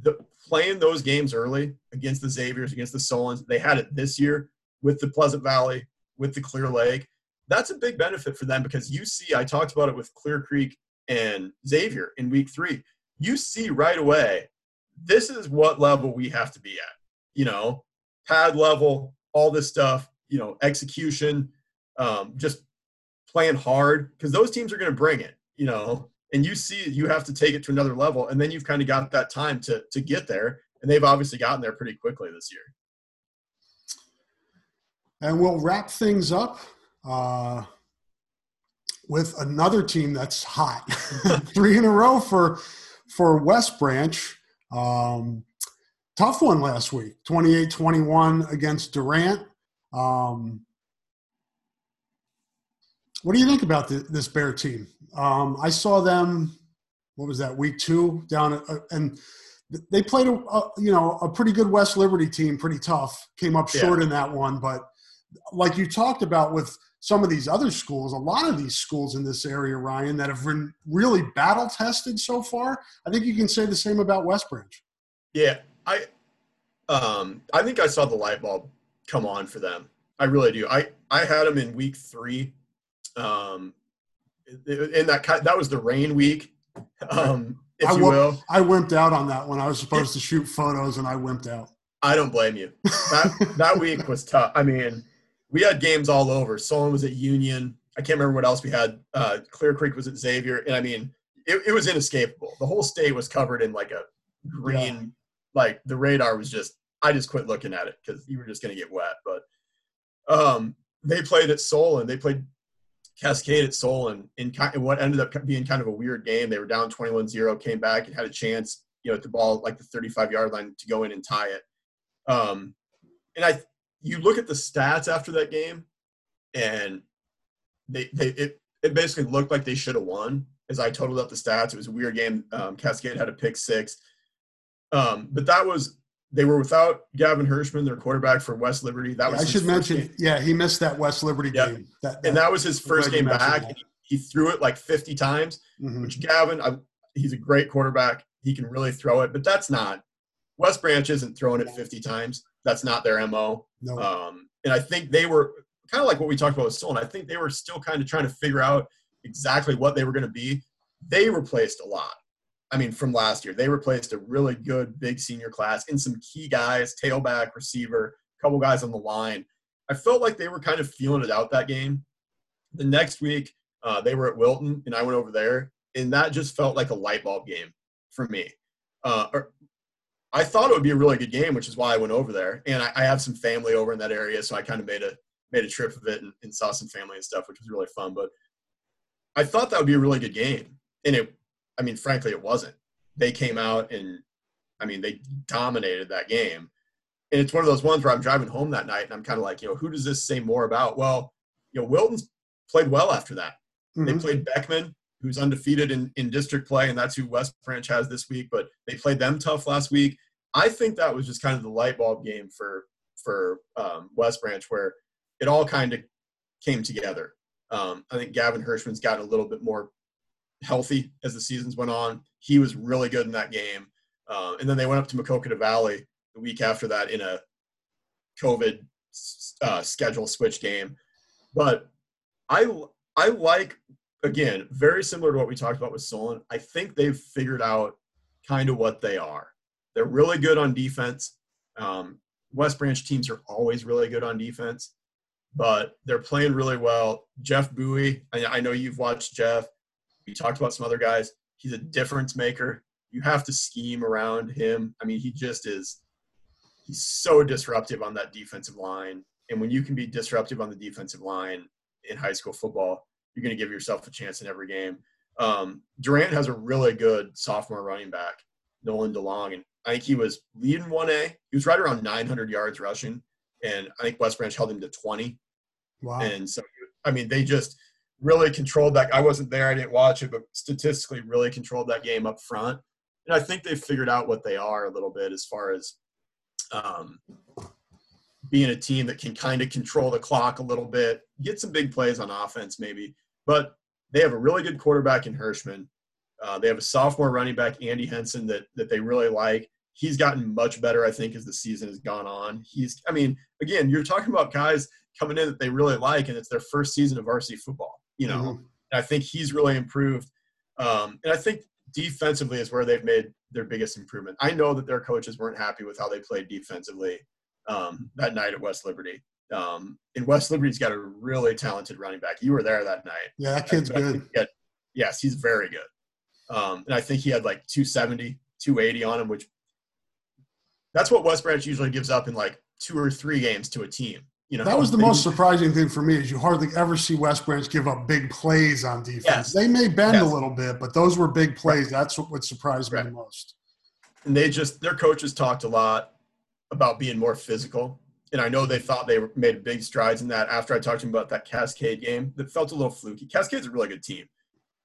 the playing those games early against the Xaviers, against the Solons, they had it this year with the Pleasant Valley, with the Clear Lake. That's a big benefit for them because you see, I talked about it with Clear Creek and Xavier in week three. You see right away, this is what level we have to be at. You know, pad level, all this stuff, you know, execution, um, just playing hard because those teams are going to bring it, you know, and you see you have to take it to another level. And then you've kind of got that time to, to get there. And they've obviously gotten there pretty quickly this year. And we'll wrap things up uh, with another team that's hot. Three in a row for for West Branch. Um, tough one last week 28 21 against Durant. Um, what do you think about the, this Bear team? Um, I saw them. What was that? Week two down, at, uh, and they played a, a, you know a pretty good West Liberty team, pretty tough. Came up short yeah. in that one, but like you talked about with some of these other schools, a lot of these schools in this area, Ryan, that have been really battle tested so far. I think you can say the same about West Branch. Yeah, I, um, I think I saw the light bulb come on for them. I really do. I I had them in week three, um, in that that was the rain week, um, if I you will. I wimped out on that one. I was supposed to shoot photos, and I wimped out. I don't blame you. That that week was tough. I mean we had games all over. Solon was at Union. I can't remember what else we had. Uh, Clear Creek was at Xavier, and I mean, it, it was inescapable. The whole state was covered in like a green, yeah. like the radar was just. I just quit looking at it because you were just going to get wet. But um, they played at Solon. They played Cascade at Solon in, in what ended up being kind of a weird game. They were down 21-0, came back and had a chance, you know, at the ball like the 35-yard line to go in and tie it. Um, and I you look at the stats after that game, and they they it it basically looked like they should have won. As I totaled up the stats, it was a weird game. Um, Cascade had a pick six, um, but that was they were without Gavin Hirschman, their quarterback for West Liberty. That was I should mention. Game. Yeah, he missed that West Liberty game. That, that, and that was his first game back. He, he, threw it like 50 times, mm-hmm. which Gavin, I, he's a great quarterback. He can really throw it, but that's not West Branch isn't throwing it 50 times. That's not their mo. No. Um, and I think they were kind of like what we talked about with Solon. I think they were still kind of trying to figure out exactly what they were going to be. They replaced a lot. I mean, from last year, they replaced a really good big senior class in some key guys, tailback, receiver, couple guys on the line. I felt like they were kind of feeling it out that game. The next week, uh, they were at Wilton, and I went over there, and that just felt like a light bulb game for me. Uh, or I thought it would be a really good game, which is why I went over there. And I, I have some family over in that area, so I kind of made a made a trip of it and, and, saw some family and stuff, which was really fun. But I thought that would be a really good game, and it. I mean, frankly, it wasn't. They came out and, I mean, they dominated that game. And it's one of those ones where I'm driving home that night and I'm kind of like, you know, who does this say more about? Well, you know, Wilton's played well after that. Mm-hmm. They played Beckman, who's undefeated in, in district play, and that's who West Branch has this week. But they played them tough last week. I think that was just kind of the light bulb game for for um, West Branch, where it all kind of came together. Um, I think Gavin Hirschman's gotten a little bit more healthy as the seasons went on. He was really good in that game, uh, and then they went up to Maquoketa Valley the week after that in a COVID uh, schedule switch game. But I I like again, very similar to what we talked about with Solon. I think they've figured out kind of what they are. They're really good on defense. Um, West Branch teams are always really good on defense, but they're playing really well. Jeff Bowie, I, I know you've watched Jeff. We talked about some other guys. He's a difference maker. You have to scheme around him. I mean, he just is. He's so disruptive on that defensive line. And when you can be disruptive on the defensive line in high school football, you're going to give yourself a chance in every game. Um, Durant has a really good sophomore running back, Nolan DeLong, and I think he was leading 1A. He was right around 900 yards rushing, and I think West Branch held him to 20. Wow. And so, I mean, they just really controlled that. I wasn't there, I didn't watch it, but statistically, really controlled that game up front. And I think they figured out what they are a little bit as far as um, being a team that can kind of control the clock a little bit, get some big plays on offense, maybe. But they have a really good quarterback in Hirschman. Uh, they have a sophomore running back, Andy Henson, that that they really like. He's gotten much better, I think, as the season has gone on. He's, I mean, again, you're talking about guys coming in that they really like, and it's their first season of varsity football. You know, mm-hmm. I think he's really improved, um, and I think defensively is where they've made their biggest improvement. I know that their coaches weren't happy with how they played defensively um, that night at West Liberty. Um, and West Liberty's got a really talented running back. You were there that night. Yeah, that kid's good. Had, yes, he's very good. Um, and I think he had like 270, 280 on him, which that's what West Branch usually gives up in like two or three games to a team. You know, that was the most surprising thing for me is you hardly ever see West Branch give up big plays on defense. Yes. They may bend yes. a little bit, but those were big plays. Right. That's what, what surprised right. me most. And they just their coaches talked a lot about being more physical. And I know they thought they made big strides in that after I talked to them about that Cascade game that felt a little fluky. Cascade's a really good team.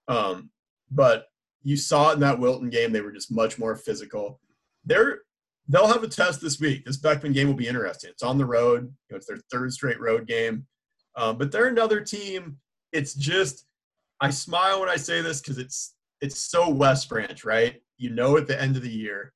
Um, but you saw it in that Wilton game, they were just much more physical. They're they'll have a test this week. This Beckman game will be interesting. It's on the road. You know, it's their third straight road game. Um, but they're another team. It's just I smile when I say this because it's it's so West Branch, right? You know, at the end of the year,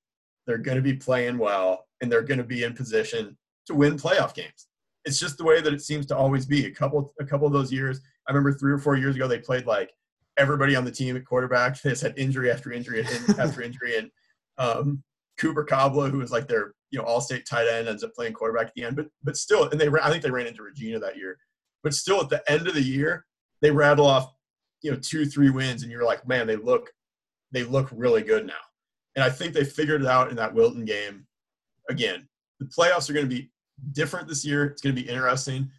they're going to be playing well and they're going to be in position to win playoff games. It's just the way that it seems to always be. A couple, a couple of those years, I remember three or four years ago, they played like everybody on the team at quarterback. They just had injury after injury after injury, and um, Cooper Cobbler, who was like their you know all-state tight end, ends up playing quarterback at the end. But but still, and they I think they ran into Regina that year. But still, at the end of the year, they rattle off you know two three wins, and you're like, man, they look they look really good now. And I think they figured it out in that Wilton game again, the playoffs are going to be different this year. It's going to be interesting,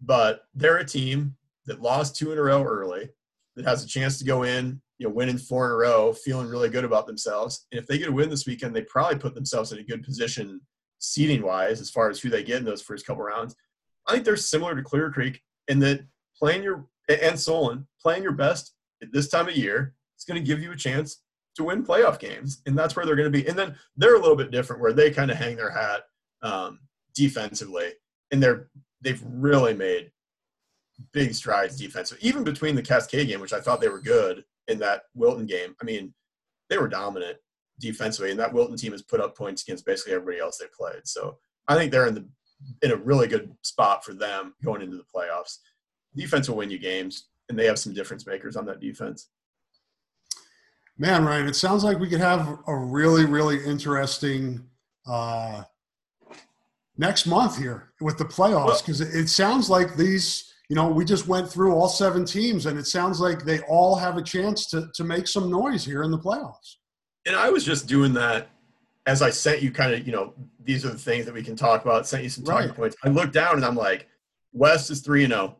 but they're a team that lost two in a row early, that has a chance to go in, you know, winning four in a row, feeling really good about themselves. And if they get a win this weekend, they probably put themselves in a good position seeding wise as far as who they get in those first couple rounds. I think they're similar to Clear Creek in that playing your and Solon playing your best at this time of year is going to give you a chance to win playoff games, and that's where they're going to be. And then they're a little bit different, where they kind of hang their hat um, defensively, and they're they've really made big strides defensively. Even between the Cascade game, which I thought they were good in that Wilton game, I mean, they were dominant defensively, and that Wilton team has put up points against basically everybody else they played. So I think they're in the in a really good spot for them going into the playoffs. Defense will win you games, and they have some difference makers on that defense. Man, Ryan, it sounds like we could have a really, really interesting uh, next month here with the playoffs because it, it sounds like these, you know, we just went through all seven teams and it sounds like they all have a chance to, to make some noise here in the playoffs. And I was just doing that as I sent you kind of, you know, these are the things that we can talk about, sent you some talking right. points. I looked down and I'm like, West is 3 and 0.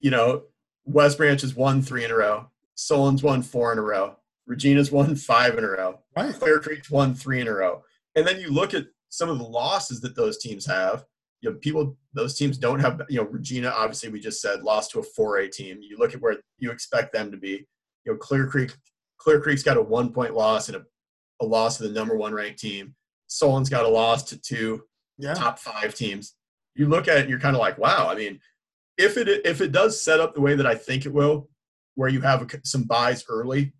You know, West Branch has won three in a row. Solon's won four in a row. Regina's won five in a row. Right. Clear Creek's won three in a row. And then you look at some of the losses that those teams have. You know, people those teams don't have. You know, Regina obviously we just said lost to a 4A team. You look at where you expect them to be. You know, Clear Creek Clear Creek's got a one point loss and a, a loss to the number one ranked team. Solon's got a loss to two yeah. top five teams. You look at it and you're kind of like, wow. I mean, if it if it does set up the way that I think it will, where you have some byes early,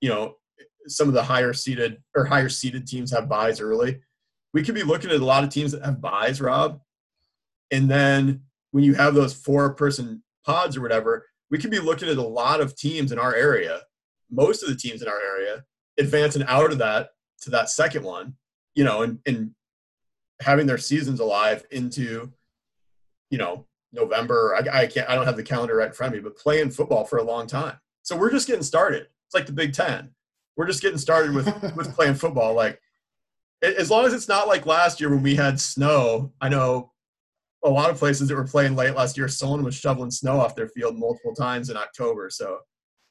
you know some of the higher seeded or higher seeded teams have byes early. We could be looking at a lot of teams that have byes, Rob. And then when you have those four person pods or whatever, we could be looking at a lot of teams in our area, most of the teams in our area, advancing out of that to that second one, you know, and, and having their seasons alive into, you know, November. I, I can't, I don't have the calendar right in front of me, but playing football for a long time. So we're just getting started. It's like the Big Ten. We're just getting started with with playing football. Like as long as it's not like last year when we had snow. I know a lot of places that were playing late last year. Someone was shoveling snow off their field multiple times in October. So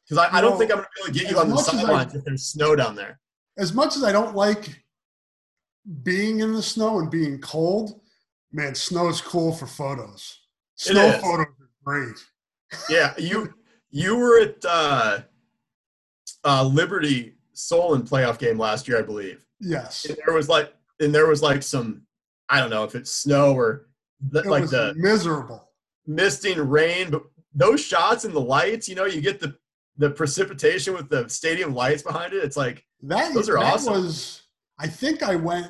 because I, I, don't think I'm going to be able to get you on the sidelines if there's snow down there. As much as I don't like being in the snow and being cold, man, snow is cool for photos. Snow photos are great. yeah, you you were at uh, uh, Liberty Solon playoff game last year, I believe. Yes. And there was like, and there was like some, I don't know if it's snow or the, it like was the miserable. misting rain, but those shots and the lights, you know, you get the the precipitation with the stadium lights behind it. It's like That Those are that awesome. was. I think I went.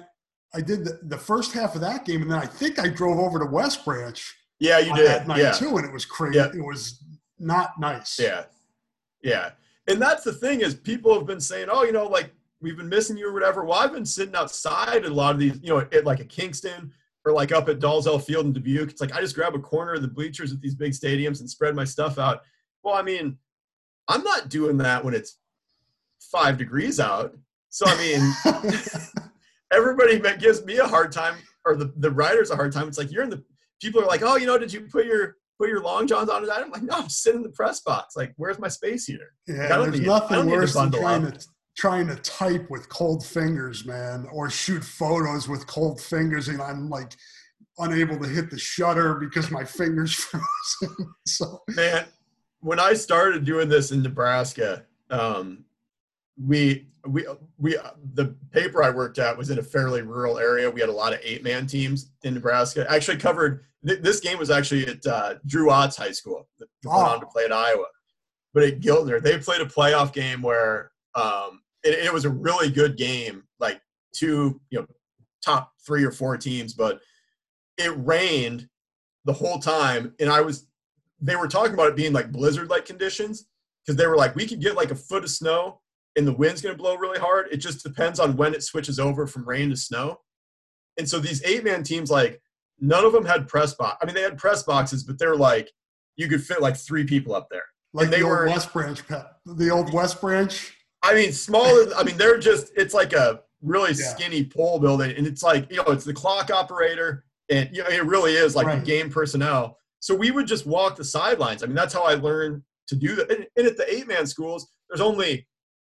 I did the, the first half of that game, and then I think I drove over to West Branch yeah, you did, that night yeah, too, and it was crazy. Yeah. It was not nice. yeah, yeah. And that's the thing is people have been saying, oh, you know, like we've been missing you or whatever. Well, I've been sitting outside a lot of these, you know, at like a Kingston or like up at Dalzell Field in Dubuque. It's like I just grab a corner of the bleachers at these big stadiums and spread my stuff out. Well, I mean, I'm not doing that when it's five degrees out. So I mean, everybody that gives me a hard time or the, the writers a hard time. It's like you're in the people are like, oh, you know, did you put your put your long johns on? I'm like, no, I'm sitting in the press box. Like, where's my space heater? yeah, there's nothing worse than trying to trying to type with cold fingers, man, or shoot photos with cold fingers, and I'm like unable to hit the shutter because my fingers frozen. so Man, when I started doing this in Nebraska, um, we we we the paper I worked at was in a fairly rural area. We had a lot of eight man teams in Nebraska. I actually covered th- this game was actually at uh, Drew Otts High School. that Went on to Oh. play at Iowa, but at Giltner they played a playoff game where um, it, it was a really good game, like two you know top three or four teams, but it rained the whole time, and I was they were talking about it being like blizzard like conditions because they were like we could get like a foot of snow and the wind's going to blow really hard. It just depends on when it switches over from rain to snow. And so these eight man teams like none of them had press box i mean they had press boxes but they're like you could fit like three people up there. Like they the were- old West Branch, pe- the old West Branch. I mean smaller i mean they're just it's like a really Yeah. skinny pole building and it's like you know it's the clock operator and you know it really is like Right. the game personnel. So we would just walk the sidelines. I mean that's how i learned to do that. And, and at the eight man schools there's only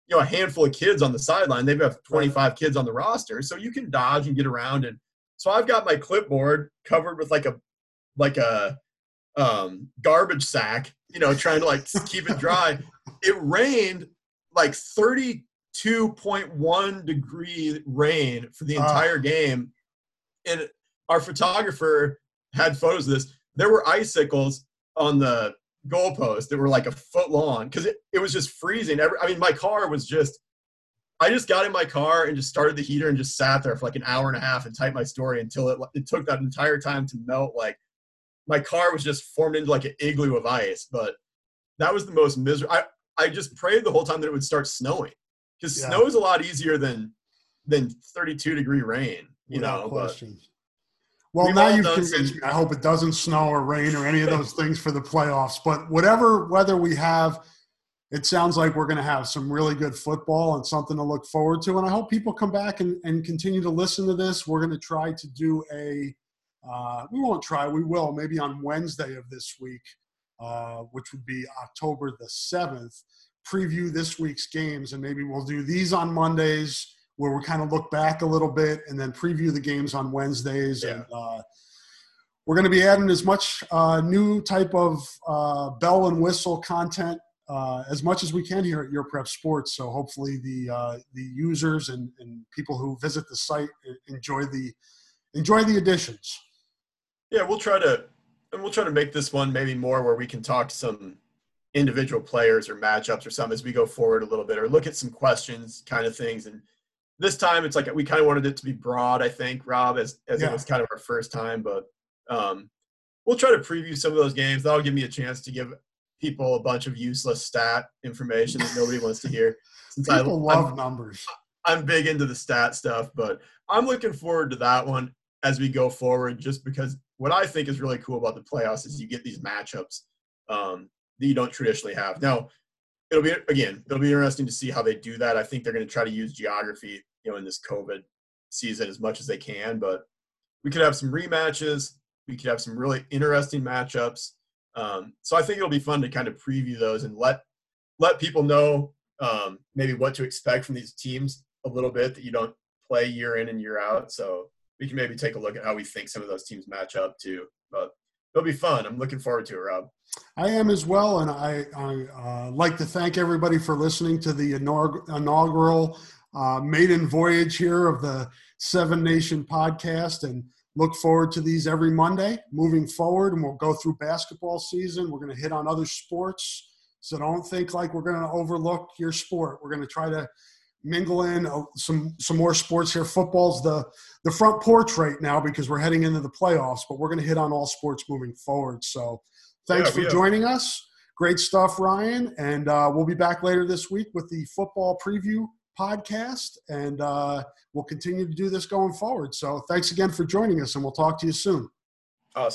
you know a handful of kids on the sideline. They've got 25 kids on the roster so you can dodge and get around. And so i've got my clipboard covered with like a like a um garbage sack you know trying to like keep it dry. It rained like 32.1 degree rain for the Ah. entire game. And our photographer had photos of this. There were icicles on the goalpost that were like a foot long because it, it was just freezing. Every, i mean my car was just i just got in my car and just started the heater and just sat there for like an hour and a half and typed my story until it, it took that entire time to melt like my car was just formed into like an igloo of ice. But that was the most miserable i, I just prayed the whole time that it would start snowing because Yeah. snow is a lot easier than than 32 degree rain you without know question. Well, now you've convinced me. I hope it doesn't snow or rain or any of those things for the playoffs. But whatever weather we have, it sounds like we're going to have some really good football and something to look forward to. And I hope people come back and, and continue to listen to this. We're going to try to do a, uh, we won't try, we will, maybe on Wednesday of this week, uh, which would be October the 7th, preview this week's games. And maybe we'll do these on Mondays where we kind of look back a little bit and then preview the games on Wednesdays. Yeah. And uh, we're going to be adding as much uh, new type of uh, bell and whistle content uh, as much as we can here at Your Prep Sports. So hopefully the uh, the users and, and people who visit the site enjoy the enjoy the additions. Yeah, we'll try to, and we'll try to make this one maybe more where we can talk to some individual players or matchups or something as we go forward a little bit, or look at some questions, kind of things. And this time, it's like we kind of wanted it to be broad. I think Rob, as as Yeah. it was kind of our first time, but um, we'll try to preview some of those games. That'll give me a chance to give people a bunch of useless stat information that nobody wants to hear. Since I, People I'm- love numbers. I'm big into the stat stuff, but I'm looking forward to that one as we go forward. Just because what I think is really cool about the playoffs is you get these matchups um, that you don't traditionally have. Now, it'll be again, it'll be interesting to see how they do that. I think they're going to try to use geography, you know, in this COVID season as much as they can. But we could have some rematches. We could have some really interesting matchups. Um, so I think it'll be fun to kind of preview those and let let people know um, maybe what to expect from these teams a little bit that you don't play year in and year out. So we can maybe take a look at how we think some of those teams match up too. But it'll be fun. I'm looking forward to it, Rob. I am as well, and I, I uh, like to thank everybody for listening to the inaugural uh, maiden voyage here of the Seven Nation podcast, and look forward to these every Monday moving forward. And we'll go through basketball season. We're going to hit on other sports, so don't think like we're going to overlook your sport. We're going to try to mingle in uh, some some more sports here. Football's the the front porch right now because we're heading into the playoffs, but we're going to hit on all sports moving forward. So thanks yeah, for joining us. Great stuff, Ryan, and uh, we'll be back later this week with the football preview podcast, and uh, we'll continue to do this going forward. So thanks again for joining us, and we'll talk to you soon.